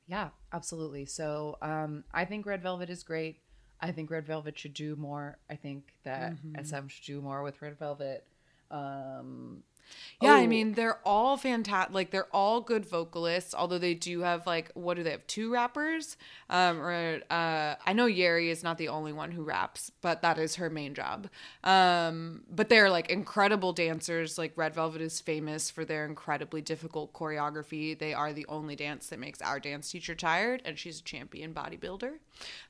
Yeah, absolutely. So um, I think Red Velvet is great. I think Red Velvet should do more. I think that Mm-hmm. SM should do more with Red Velvet. Um, Yeah, I oh, mean they're all fantastic. Like they're all good vocalists, although they do have like what do they have? Two rappers. Um, or uh, I know Yeri is not the only one who raps, but that is her main job. Um, but they're like incredible dancers. Like Red Velvet is famous for their incredibly difficult choreography. They are the only dance that makes our dance teacher tired, and she's a champion bodybuilder.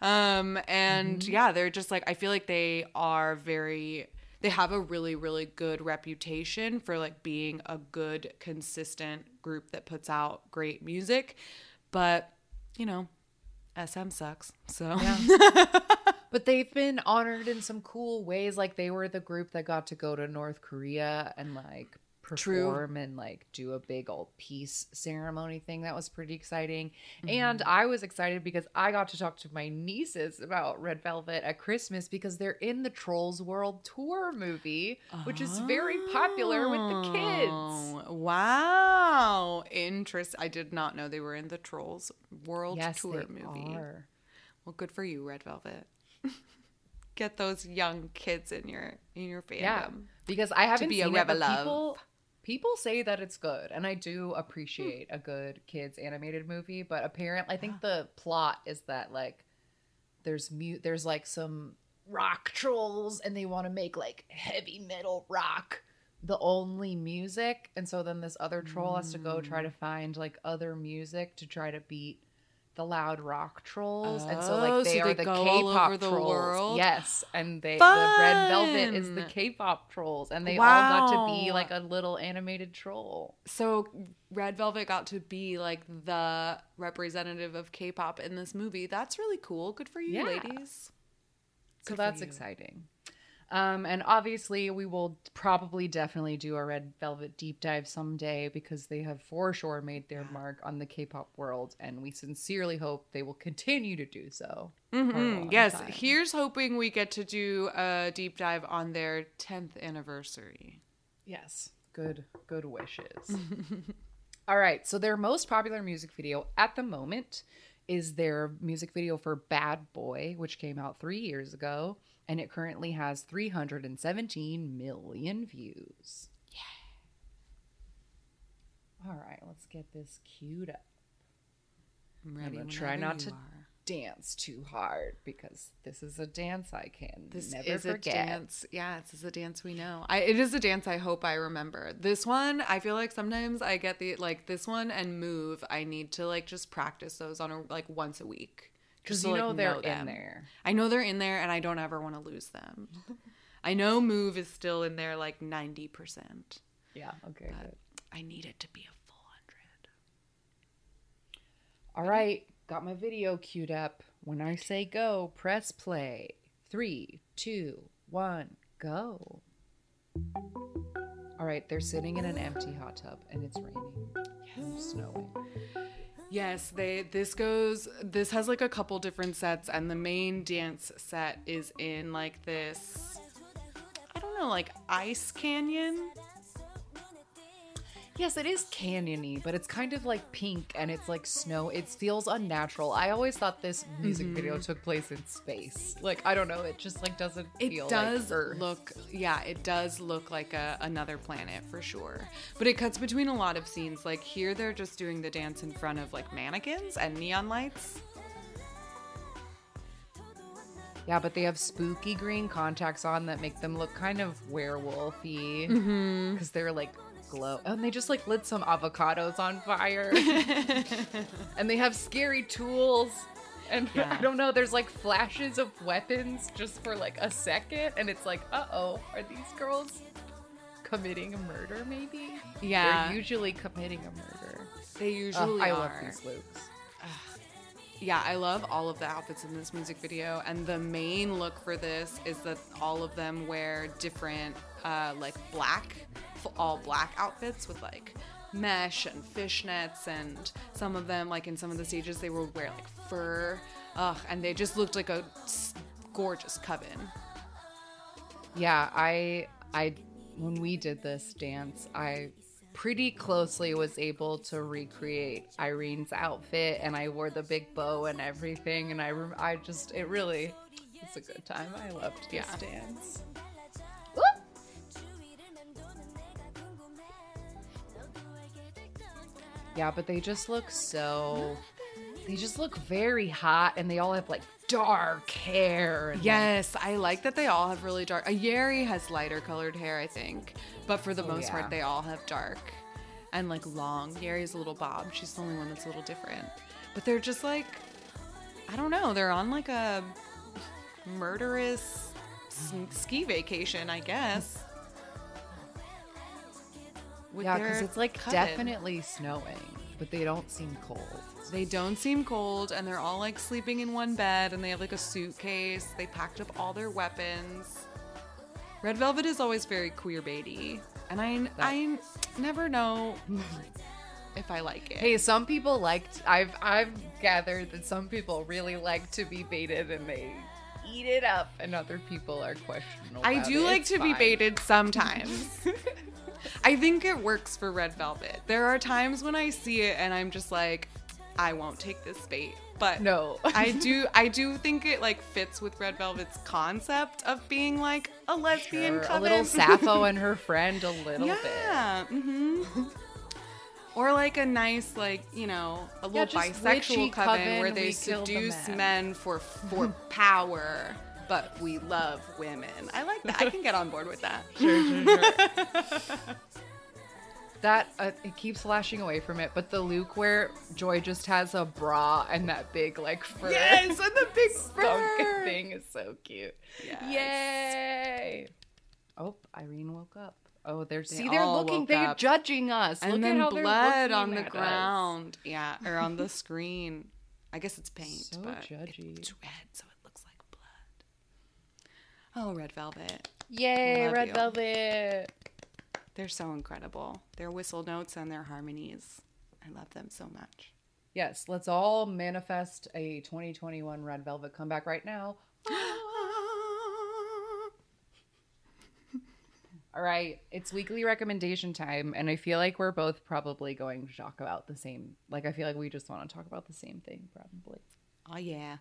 Um, and yeah, they're just like I feel like they are very they have a really really good reputation for like being a good consistent group that puts out great music but you know sm sucks so [laughs] but they've been honored in some cool ways. Like they were the group that got to go to North Korea and like True. perform and like do a big old peace ceremony thing. That was pretty exciting. Mm-hmm. And I was excited because I got to talk to my nieces about Red Velvet at Christmas because they're in the Trolls World Tour movie, which is very popular with the kids. Oh, wow interest i did not know they were in the trolls world Yes, tour they movie are. well good for you red velvet [laughs] get those young kids in your in your fandom Yeah, because I haven't be a seen it, but rebel. People say that it's good, and I do hmm. appreciate a good kids animated movie. But apparently, I think ah. the plot is that like there's mute, there's like some rock trolls, and they want to make like heavy metal rock the only music, and so then this other troll has to go try to mm. find like other music to try to beat. The loud rock trolls, and so Oh, like they so are they the K-pop the trolls. world? Yes, and they the red velvet is the K-pop trolls, and they all got to be like a little animated troll. So Red Velvet got to be like the representative of K-pop in this movie. That's really cool. Good for you, Yeah. ladies. So Good that's exciting. Um, and obviously, we will probably definitely do a Red Velvet deep dive someday because they have for sure made their mark on the K-pop world, and we sincerely hope they will continue to do so. Mhm. Yes, time. here's hoping we get to do a deep dive on their 10th anniversary. Yes. Good good wishes. [laughs] All right, so their most popular music video at the moment is their music video for Bad Boy, which came out 3 years ago, and it currently has 317 million views. Yeah. All right, let's get this queued up. I'm I'm gonna try not to are. dance too hard because this is a dance I can This never is forget. a dance. Yeah, this is a dance we know. I, it is a dance I hope I remember. This one, I feel like sometimes I get the like this one and move. I need to like just practice those on a like once a week. Because you like, know they're in there. I know they're in there, and I don't ever want to lose them. [laughs] I know move is still in there like ninety percent. Yeah, okay, good. I need it to be a full hundred. All right, got my video queued up. When I say go, press play. Three, two, one, go. All right, they're sitting in an empty hot tub and it's raining and snowing. Yes, they this goes this has like a couple different sets and the main dance set is in like this I don't know, like ice canyon. Yes, it is canyony, but it's kind of like pink and it's like snow. It feels unnatural. I always thought this music video took place in space. Like I don't know, it just like doesn't It feel does like look yeah, it does look like a, another planet for sure. But it cuts between a lot of scenes. Like here they're just doing the dance in front of like mannequins and neon lights. Yeah, but they have spooky green contacts on that make them look kind of werewolfy because Mm-hmm. they're like glow. And they just like lit some avocados on fire, [laughs] and they have scary tools. And [laughs] Yeah. I don't know, there's like flashes of weapons just for like a second, and it's like, uh oh, are these girls committing a murder maybe? Yeah. They're usually committing a murder. They usually I are. love these looks. Yeah, I love all of the outfits in this music video, and the main look for this is that all of them wear different, uh, like black, all black outfits with like mesh and fishnets, and some of them, like in some of the stages, they will wear like fur, ugh, and they just looked like a gorgeous coven. Yeah, I I when we did this dance, I pretty closely was able to recreate Irene's outfit and I wore the big bow and everything and I rem- I just it really it's a good time. I loved this Yeah. dance. Yeah, but they just look so they just look very hot and they all have like dark hair Yes, I like that they all have really dark. A Yeri has lighter colored hair, I think, but for the Oh, most yeah. part, they all have dark and like long. Yeri's a little bob. She's the only one that's a little different. But they're just like, I don't know. They're on like a murderous ski vacation, I guess. With Yeah, because it's like coven. definitely snowing, but they don't seem cold. They don't seem cold, and they're all like sleeping in one bed, and they have like a suitcase. They packed up all their weapons. Red Velvet is always very queer baity, and I I never know [laughs] if I like it. Hey, some people liked. I've I've gathered that some people really like to be baited and they eat it up, and other people are questionable. I do it. like It's to be baited [laughs] sometimes. I think it works for Red Velvet. There are times when I see it and I'm just like, I won't take this bait. But No. [laughs] I do I do think it like fits with Red Velvet's concept of being like a lesbian Sure, a little Sappho [laughs] and her friend, a little bit. yeah. hmm Or like a nice, like you know, a little just bisexual coven, coven, where they kill the seduce men. men for for [laughs] power, but we love women. I like that. I can get on board with that. Sure, sure, sure. That uh, it keeps flashing away from it, but the Luke where Joy just has a bra and that big like fur. Yes, and the big [laughs] fur. thing is so cute. Yes. Yay! Oh, Irene woke up. Oh, they're They see they're looking. They're up. judging us. And Look then at blood on the at us. ground. Yeah, or on the [laughs] screen. I guess it's paint, So but judgy. it's red, so it looks like blood. Oh, Red Velvet. Yay, Love red you. velvet. They're so incredible. Their whistle notes and their harmonies. I love them so much. Yes, let's all manifest a 2021 red velvet comeback right now. [laughs] All right, it's weekly recommendation time, and I feel like we're both probably going to talk about the same. Like, I feel like we just want to talk about the same thing, probably. Oh yeah.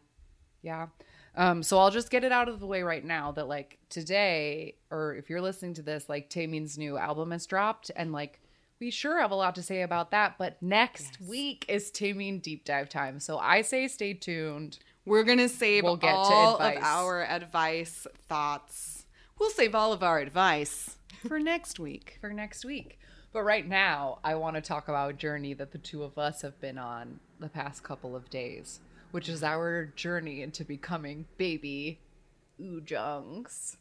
Yeah. Um, so I'll just get it out of the way right now that like today, or if you're listening to this, like Taemin's new album has dropped, and like we sure have a lot to say about that. But next week is Taemin deep dive time, so I say stay tuned. We're gonna save We'll get to all of our advice thoughts. We'll save all of our advice for [laughs] next week. for next week. But right now, I want to talk about a journey that the two of us have been on the past couple of days, which is our journey into becoming baby Ujungs.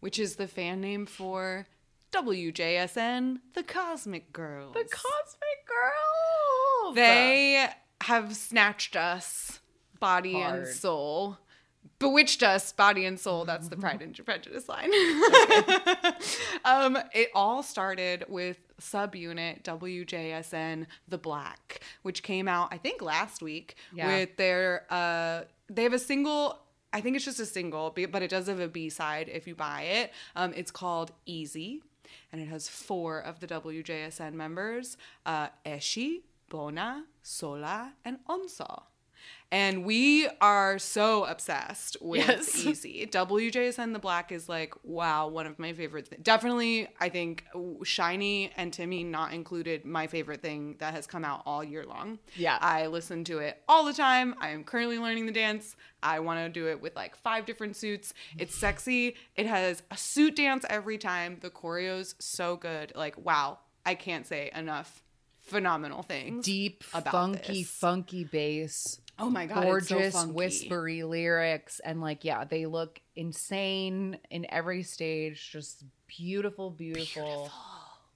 Which is the fan name for WJSN, the Cosmic Girls. The Cosmic Girls! They have snatched us, body Hard. and soul. Bewitched us, body and soul. That's the Pride and Prejudice line. [laughs] um, it all started with subunit WJSN The Black, which came out, I think, last week Yeah. with their. Uh, they have a single. I think it's just a single, but it does have a B side if you buy it. Um, it's called Easy, and it has four of the WJSN members: uh, Exy, Bona, Seola, and Eunseo. And we are so obsessed with Yes. [laughs] Easy. WJSN The Black is like, wow, one of my favorite things. Definitely, I think SHINee and Timmy not included, my favorite thing that has come out all year long. Yeah. I listen to it all the time. I am currently learning the dance. I want to do it with like five different suits. It's sexy. It has a suit dance every time. The choreo's so good. Like, wow, I can't say enough phenomenal things. Deep, about funky, this. funky bass. Oh my god, gorgeous, so whispery lyrics, and like yeah, they look insane in every stage. Just beautiful, beautiful.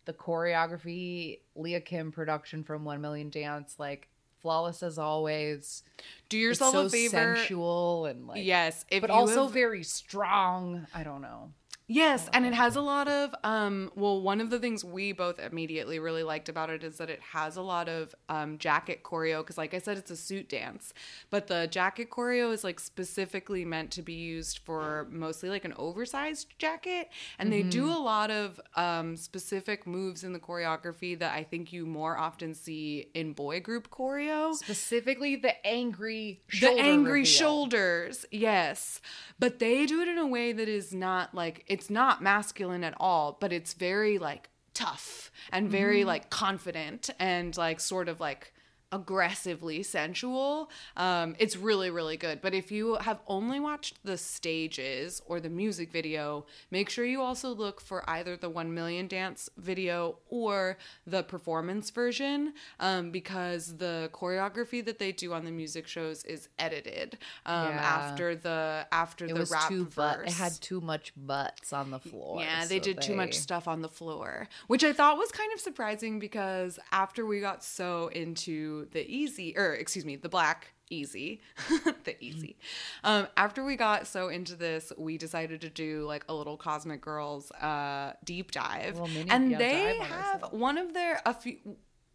The choreography, Lia Kim production from One Million Dance, like flawless as always. Do yourself so a favor. sensual and like yes, but also very strong. I don't know. Yes, and it has a lot of um well one of the things we both immediately really liked about it is that it has a lot of um jacket choreo cuz like I said it's a suit dance. But the jacket choreo is like specifically meant to be used for mostly like an oversized jacket and they do a lot of um specific moves in the choreography that I think you more often see in boy group choreo Specifically, the angry, the angry reveal. shoulders yes but they do it in a way that is not like it's not masculine at all but it's very like tough and very Mm-hmm. like confident and like sort of like aggressively sensual um it's really really good but if you have only watched the stages or the music video make sure you also look for either the 1 million dance video or the performance version um because the choreography that they do on the music shows is edited um Yeah. after the after It the was rap too butt. It had too much butts on the floor. Yeah, they so did too much stuff on the floor, which I thought was kind of surprising because after we got so into the easy, or excuse me, the black easy, [laughs] the easy. Um, after we got so into this, we decided to do like a little Cosmic Girls uh, deep dive, and they have one of their a few.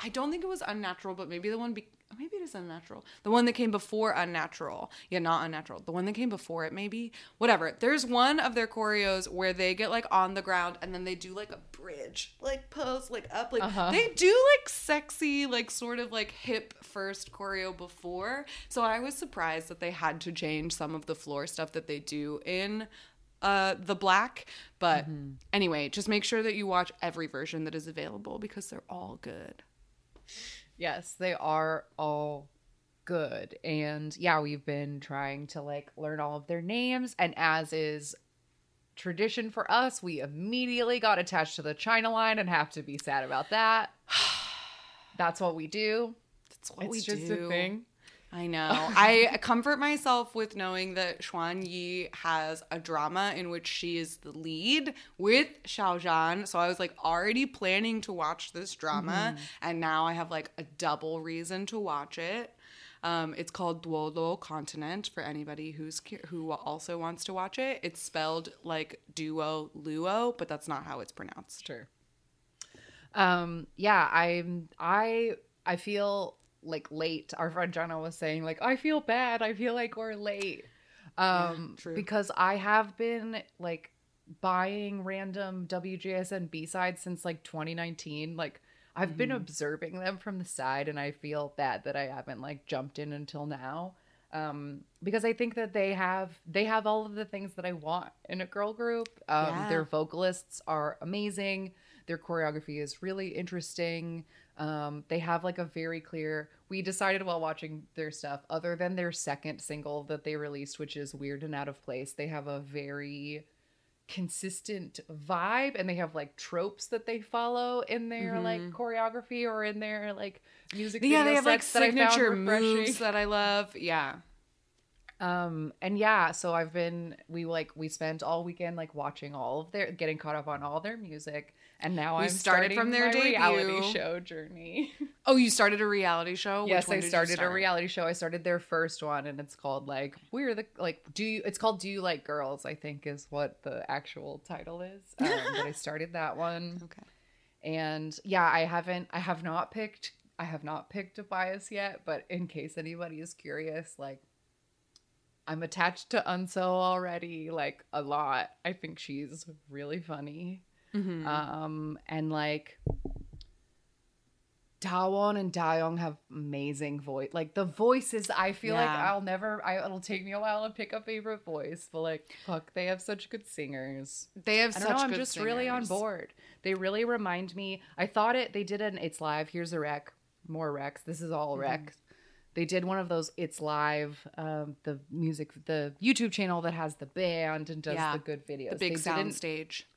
I don't think it was unnatural, but maybe the one be- maybe it is unnatural. The one that came before unnatural. Yeah, not unnatural. The one that came before it maybe. Whatever. There's one of their choreos where they get like on the ground and then they do like a bridge, like pose like up like Uh-huh. they do like sexy like sort of like hip first choreo before. So I was surprised that they had to change some of the floor stuff that they do in uh the black but Mm-hmm. anyway just make sure that you watch every version that is available because they're all good Yes, they are all good. And yeah, we've been trying to like learn all of their names. And as is tradition for us, we immediately got attached to the China line and have to be sad about that. [sighs] That's what we do. that's what it's we just do a thing. I [laughs] know. I comfort myself with knowing that Xuan Yi has a drama in which she is the lead with Xiao Zhan. So I was like already planning to watch this drama, and now I have like a double reason to watch it. Um, it's called Douluo Continent for anybody who's who also wants to watch it. It's spelled like duo luo, but that's not how it's pronounced. Sure. Um, yeah, I'm I I feel like late. Our friend Jenna was saying, like, I feel bad. I feel like we're late. Um true. because I have been like buying random WJSN B sides since like 2019. Like I've been observing them from the side and I feel bad that I haven't like jumped in until now. Um, because I think that they have they have all of the things that I want in a girl group. Um, Yeah. their vocalists are amazing. Their choreography is really interesting. Um, they have like a very clear. We decided while watching their stuff, other than their second single that they released, which is weird and out of place, they have a very consistent vibe and they have like tropes that they follow in their like choreography or in their like music Yeah, they have like signature moves [laughs] that I love. Yeah. Um and yeah, so I've been we like we spent all weekend like watching all of their getting caught up on all their music and now We I'm started starting from their my reality show journey. [laughs] Oh, you started a reality show? Yes, I started a reality show. I started their first one and it's called like We're the like do you it's called Do You Like Girls, I think is what the actual title is. Um, [laughs] but I started that one. Okay. And yeah, I haven't I have not picked I have not picked a bias yet, but in case anybody is curious, like I'm attached to Eunseo already, like a lot. I think she's really funny. Mm-hmm. Um and like Dawon and Dayoung have amazing voice. Like the voices, I feel like I'll never. I, it'll take me a while to pick a favorite voice, but like, fuck, they have such good singers. They have I don't know. I'm just really on board. They really remind me. I thought it. They did an It's Live. Here's a rec. More recs. This is all Mm-hmm. They did one of those It's Live, um, the music, the YouTube channel that has the band and does Yeah. the good videos. The big sound stage.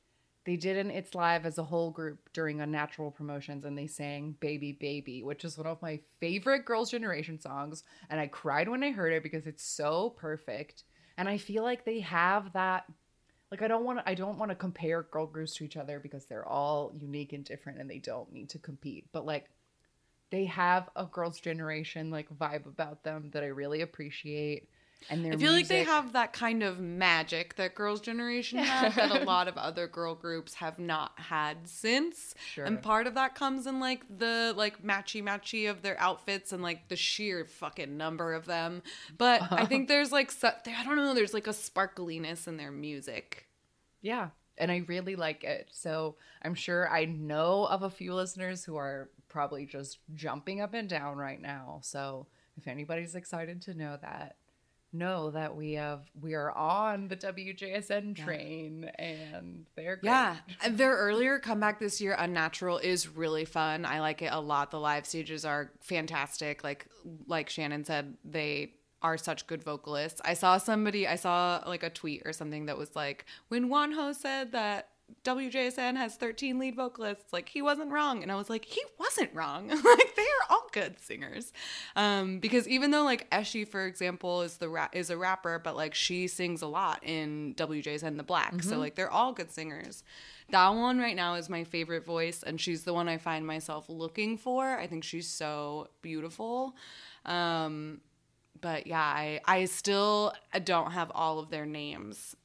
They did an It's Live as a whole group during Unnatural promotions and they sang Baby Baby, which is one of my favorite Girls' Generation songs. And I cried when I heard it because it's so perfect. And I feel like they have that like I don't want to I don't want to compare girl groups to each other because they're all unique and different and they don't need to compete. But like they have a girls' generation like vibe about them that I really appreciate. And their I feel like they have that kind of magic that Girls' Generation [laughs] had that a lot of other girl groups have not had since. Sure. And part of that comes in like the like matchy matchy of their outfits and like the sheer fucking number of them. But I [laughs] think there's like su- I don't know, there's like a sparkliness in their music. Yeah. And I really like it. So I'm sure I know of a few listeners who are probably just jumping up and down right now. So if anybody's excited to know that, know that we have we are on the WJSN train and they're great. [laughs] Yeah, their earlier comeback this year, Unnatural, is really fun. I like it a lot. The live stages are fantastic. Like like Shannon said, they are such good vocalists. I saw somebody, I saw like a tweet or something that was like, when Wonho said that WJSN has 13 lead vocalists, like he wasn't wrong. And I was like, he wasn't wrong. [laughs] like they are all good singers. Um, because even though like Exy, for example, is the ra- is a rapper, but like she sings a lot in WJSN the Black. So like they're all good singers. That one right now is my favorite voice, and she's the one I find myself looking for. I think she's so beautiful. Um, but yeah, I I still don't have all of their names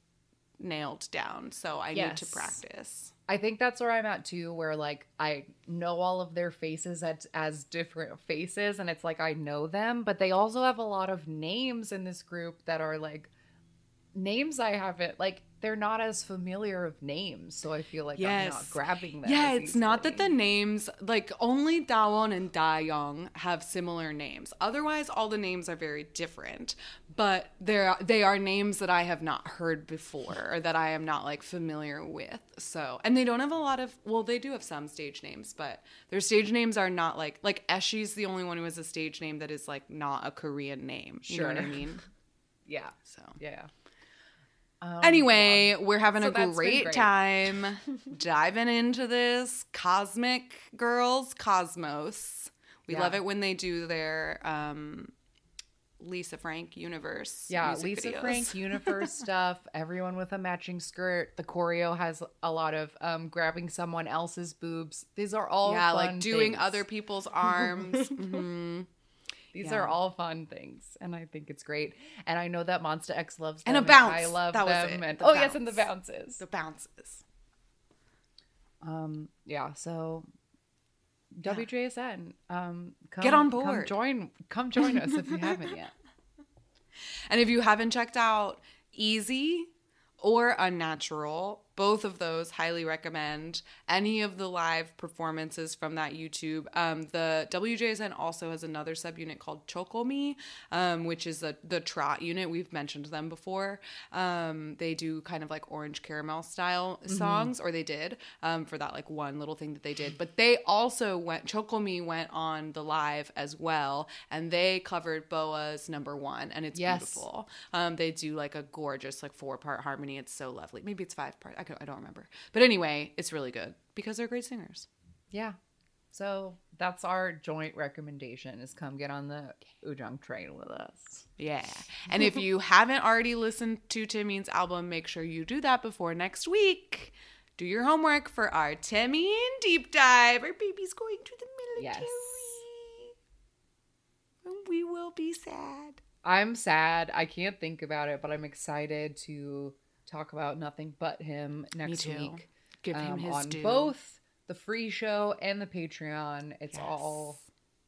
nailed down, so I need to practice. I think that's where I'm at too, where like I know all of their faces as, as different faces, and it's like I know them, but they also have a lot of names in this group that are like names I haven't like they're not as familiar of names, so I feel like I'm not grabbing them. Yeah, it's not that the names like only Dawon and Dayoung have similar names. Otherwise, all the names are very different. But they're they are names that I have not heard before or that I am not like familiar with. So, and they don't have a lot of well, they do have some stage names, but their stage names are not like like Exy's the only one who has a stage name that is like not a Korean name. You know what I mean? [laughs] yeah, So. yeah. Anyway, we're having So a great, great. time [laughs] diving into this cosmic girls cosmos. We Yeah. love it when they do their um, Lisa Frank universe. Yeah, Lisa videos. Frank [laughs] universe stuff. Everyone with a matching skirt. The choreo has a lot of um grabbing someone else's boobs. These are all yeah, fun like doing things. other people's [laughs] arms. Mhm. These Yeah. are all fun things, and I think it's great. And I know that Monsta X loves And a bounce. I love That was them. it. And, The oh yes, and the bounces. The bounces. Um, yeah. So WJSN, um, come, Get on Come board. join. Come join us if you [laughs] haven't yet. And if you haven't checked out Easy or Unnatural, both of those highly recommend any of the live performances from that YouTube. Um, the WJSN also has another subunit called Chocome, um, which is the the trot unit. We've mentioned them before. Um, they do kind of like orange caramel style songs, or they did um, for that like one little thing that they did. But they also went. Chocome went on the live as well, and they covered BoA's number one, and it's Yes. beautiful. Um, they do like a gorgeous like four part harmony. It's so lovely. Maybe it's five part. I, I don't remember. But anyway, it's really good because they're great singers. Yeah. So that's our joint recommendation: is come get on the Ujung train with us. Yeah. And if you [laughs] haven't already listened to Timmy's album, make sure you do that before next week. Do your homework for our Timmy and deep dive. Our baby's going to the military. Yes. And we will be sad. I'm sad. I can't think about it, but I'm excited to talk about nothing but him next week. Give him um, his on due. both the free show and the Patreon. It's all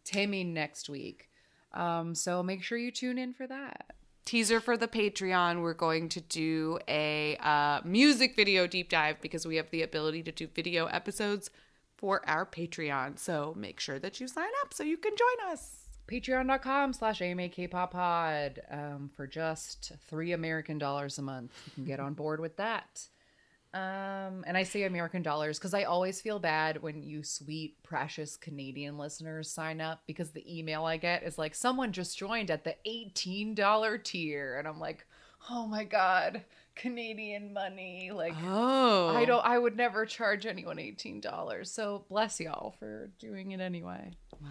Timmy next week. Um, so make sure you tune in for that. teaser for the Patreon, we're going to do a uh, music video deep dive because we have the ability to do video episodes for our Patreon. So make sure that you sign up so you can join us. Patreon.com slash AMAKPopPod um, for just three American dollars a month. You can get on board with that. Um, and I say American dollars because I always feel bad when you sweet, precious Canadian listeners sign up because the email I get is like, someone just joined at the $18 tier. And I'm like, oh my God, Canadian money. Like Oh. I don't I would never charge anyone $18. So bless y'all for doing it anyway. Wow.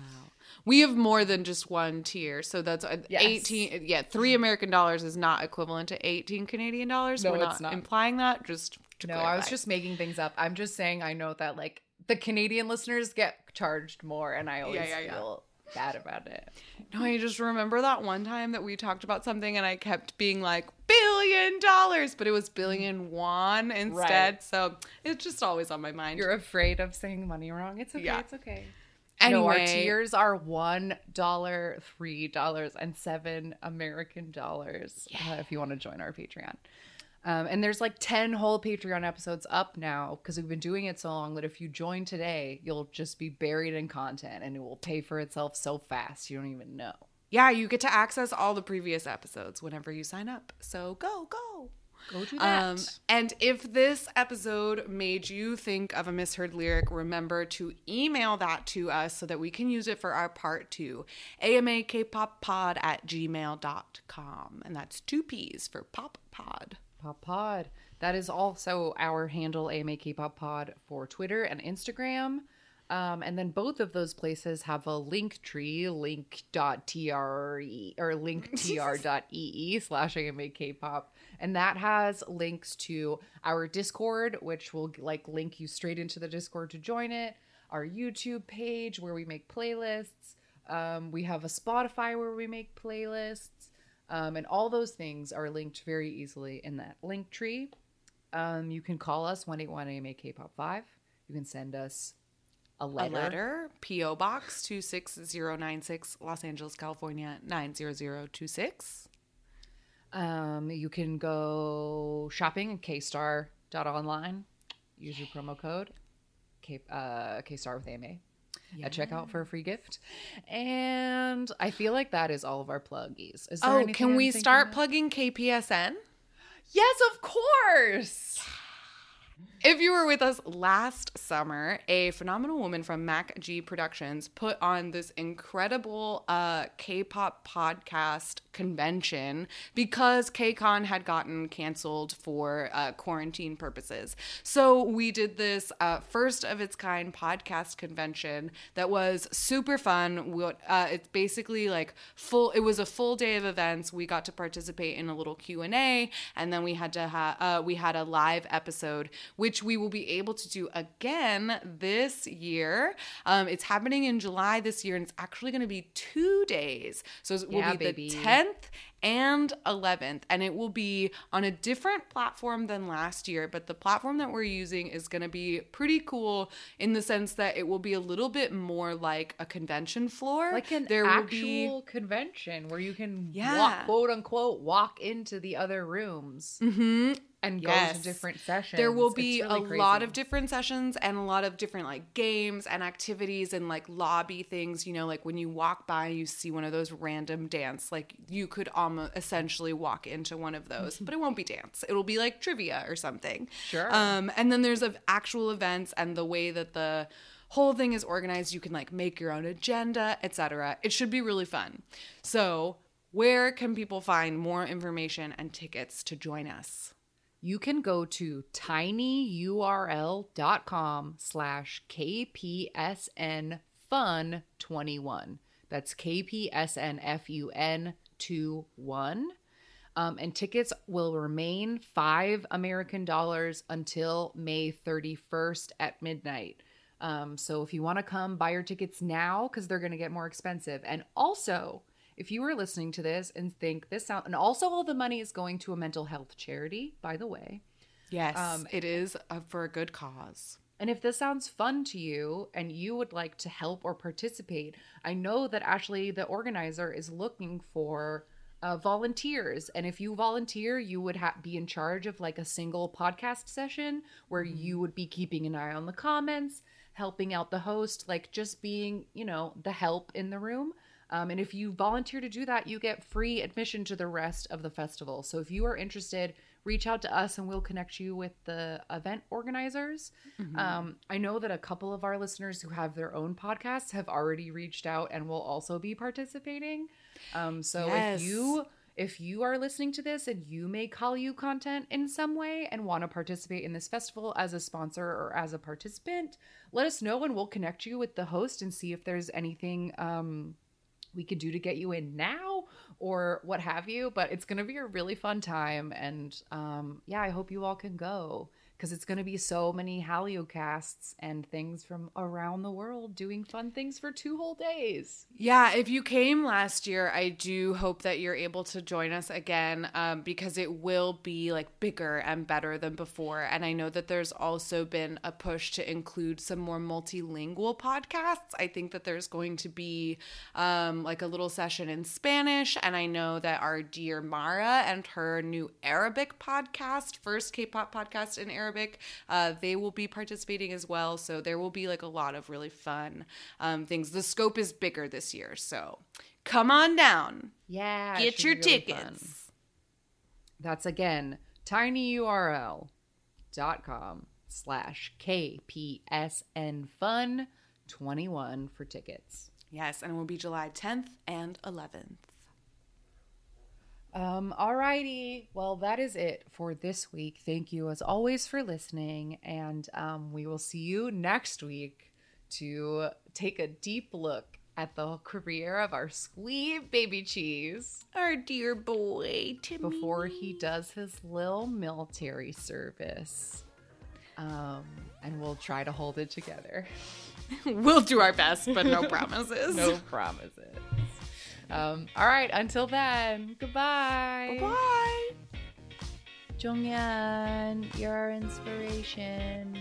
We have more than just one tier. So that's uh, Yes. 18 yeah, 3 American dollars is not equivalent to 18 Canadian dollars. No, We're it's not. implying that just to No, I was just making things up. I'm just saying I know that like the Canadian listeners get charged more and I always yeah, yeah. feel bad about it. No, I just remember that one time that we talked about something and I kept being like billion dollars, but it was billion won instead. Right. So it's just always on my mind. You're afraid of saying money wrong. It's okay. Yeah. It's okay. anyway, No, our tiers are one dollar, three dollars, and seven American dollars. uh, if you want to join our Patreon, um, and there's like ten whole Patreon episodes up now because we've been doing it so long that if you join today, you'll just be buried in content and it will pay for itself so fast you don't even know. yeah, you get to access all the previous episodes whenever you sign up. So go, go. Go do that. Um, and if this episode made you think of a misheard lyric, remember to email that to us so that we can use it for our part two. AMAKPopPod at gmail.com. And that's two P's for pop pod. Pop Pod. That is also our handle, AMA K-Pop Pod, for Twitter and Instagram. Um, and then both of those places have a link tree, link.tre or linktr.ee [laughs] slash AMA K-Pop. And that has links to our Discord, which will like link you straight into the Discord to join it, our YouTube page where we make playlists. Um, we have a Spotify where we make playlists. Um, and all those things are linked very easily in that link tree. Um, you can call us 181 AMA K-pop 5. You can send us a A letter. letter, P.O. Box 26096, Los Angeles, California 90026. Um, you can go shopping at kstar.online. Use your promo code K, uh, kstar with AMA at checkout for a free gift. And I feel like that is all of our pluggies. Is there Oh, can we start of? plugging KPSN? Yes, of course. If you were with us last summer, a phenomenal woman from Mac G Productions put on this incredible uh, K-pop podcast convention because KCON had gotten canceled for uh, quarantine purposes. So we did this uh, first of its kind podcast convention that was super fun. We- Uh, it's basically like full. It was a full day of events. We got to participate in a little Q and A, and then we had to have uh, we had a live episode, which we will be able to do again this year. Um, it's happening in July this year, and it's actually going to be two days. So it will Yeah, be baby. the 10th and 11th and it will be on a different platform than last year but the platform that we're using is going to be pretty cool in the sense that it will be a little bit more like a convention floor like an there will be actual convention where you can Yeah. walk, quote unquote walk into the other rooms and go Yes. to different sessions. There will be really a lot of different sessions and a lot of different like games and activities and like lobby things. You know, like when you walk by, you see one of those random dance. Like you could almost essentially walk into one of those, [laughs] but it won't be dance. It'll be like trivia or something. Sure. Um, and then there's of actual events and the way that the whole thing is organized. You can like make your own agenda, etc. It should be really fun. So. Where can people find more information and tickets to join us? You can go to tinyurl.com slash kpsn fun 21 that's kpsnfun 21 um, and tickets will remain five american dollars until may 31st at midnight. Um, so if you want to come buy your tickets now because they're going to get more expensive. And also if you are listening to this and think this sound and also all the money is going to a mental health charity by the way Yes, Um, it is uh, for a good cause. and if this sounds fun to you and you would like to help or participate, I know that Ashley, the organizer, is looking for uh, volunteers. And if you volunteer, you would ha- be in charge of like a single podcast session where you would be keeping an eye on the comments, helping out the host, like just being, you know, the help in the room. Um, and if you volunteer to do that, you get free admission to the rest of the festival. So if you are interested, reach out to us and we'll connect you with the event organizers. Um, I know that a couple of our listeners who have their own podcasts have already reached out and will also be participating. Um, so Yes. if you if you are listening to this and you make Hallyu content in some way and want to participate in this festival as a sponsor or as a participant, let us know and we'll connect you with the host and see if there's anything um, we could do to get you in now or what have you. But it's going to be a really fun time. And um, yeah, I hope you all can go because it's going to be so many Hallyu casts and things from around the world doing fun things for two whole days. Yeah, if you came last year, I do hope that you're able to join us again um, because it will be like bigger and better than before. And I know that there's also been a push to include some more multilingual podcasts. I think that there's going to be um, like a little session in Spanish. And I know that our dear Mara and her new Arabic podcast, first K pop podcast in Arabic, uh, they will be participating as well. So there will be like a lot of really fun um, things. The scope is bigger this year. So come on down. Yeah. Get your really tickets. fun. That's again tinyurl.com slash KPSN Fun 21 for tickets. Yes, and it will be July 10th and 11th. Um, alrighty. Well, that is it for this week. Thank you as always for listening, and um, we will see you next week to take a deep look at the career of our sweet baby cheese Our dear boy, Timmy. before he does his little military service. Um, and we'll try to hold it together. [laughs] we'll do our best, but no [laughs] promises. No promises. Um, all right, until then, goodbye. Bye. Jongyan, you're our inspiration.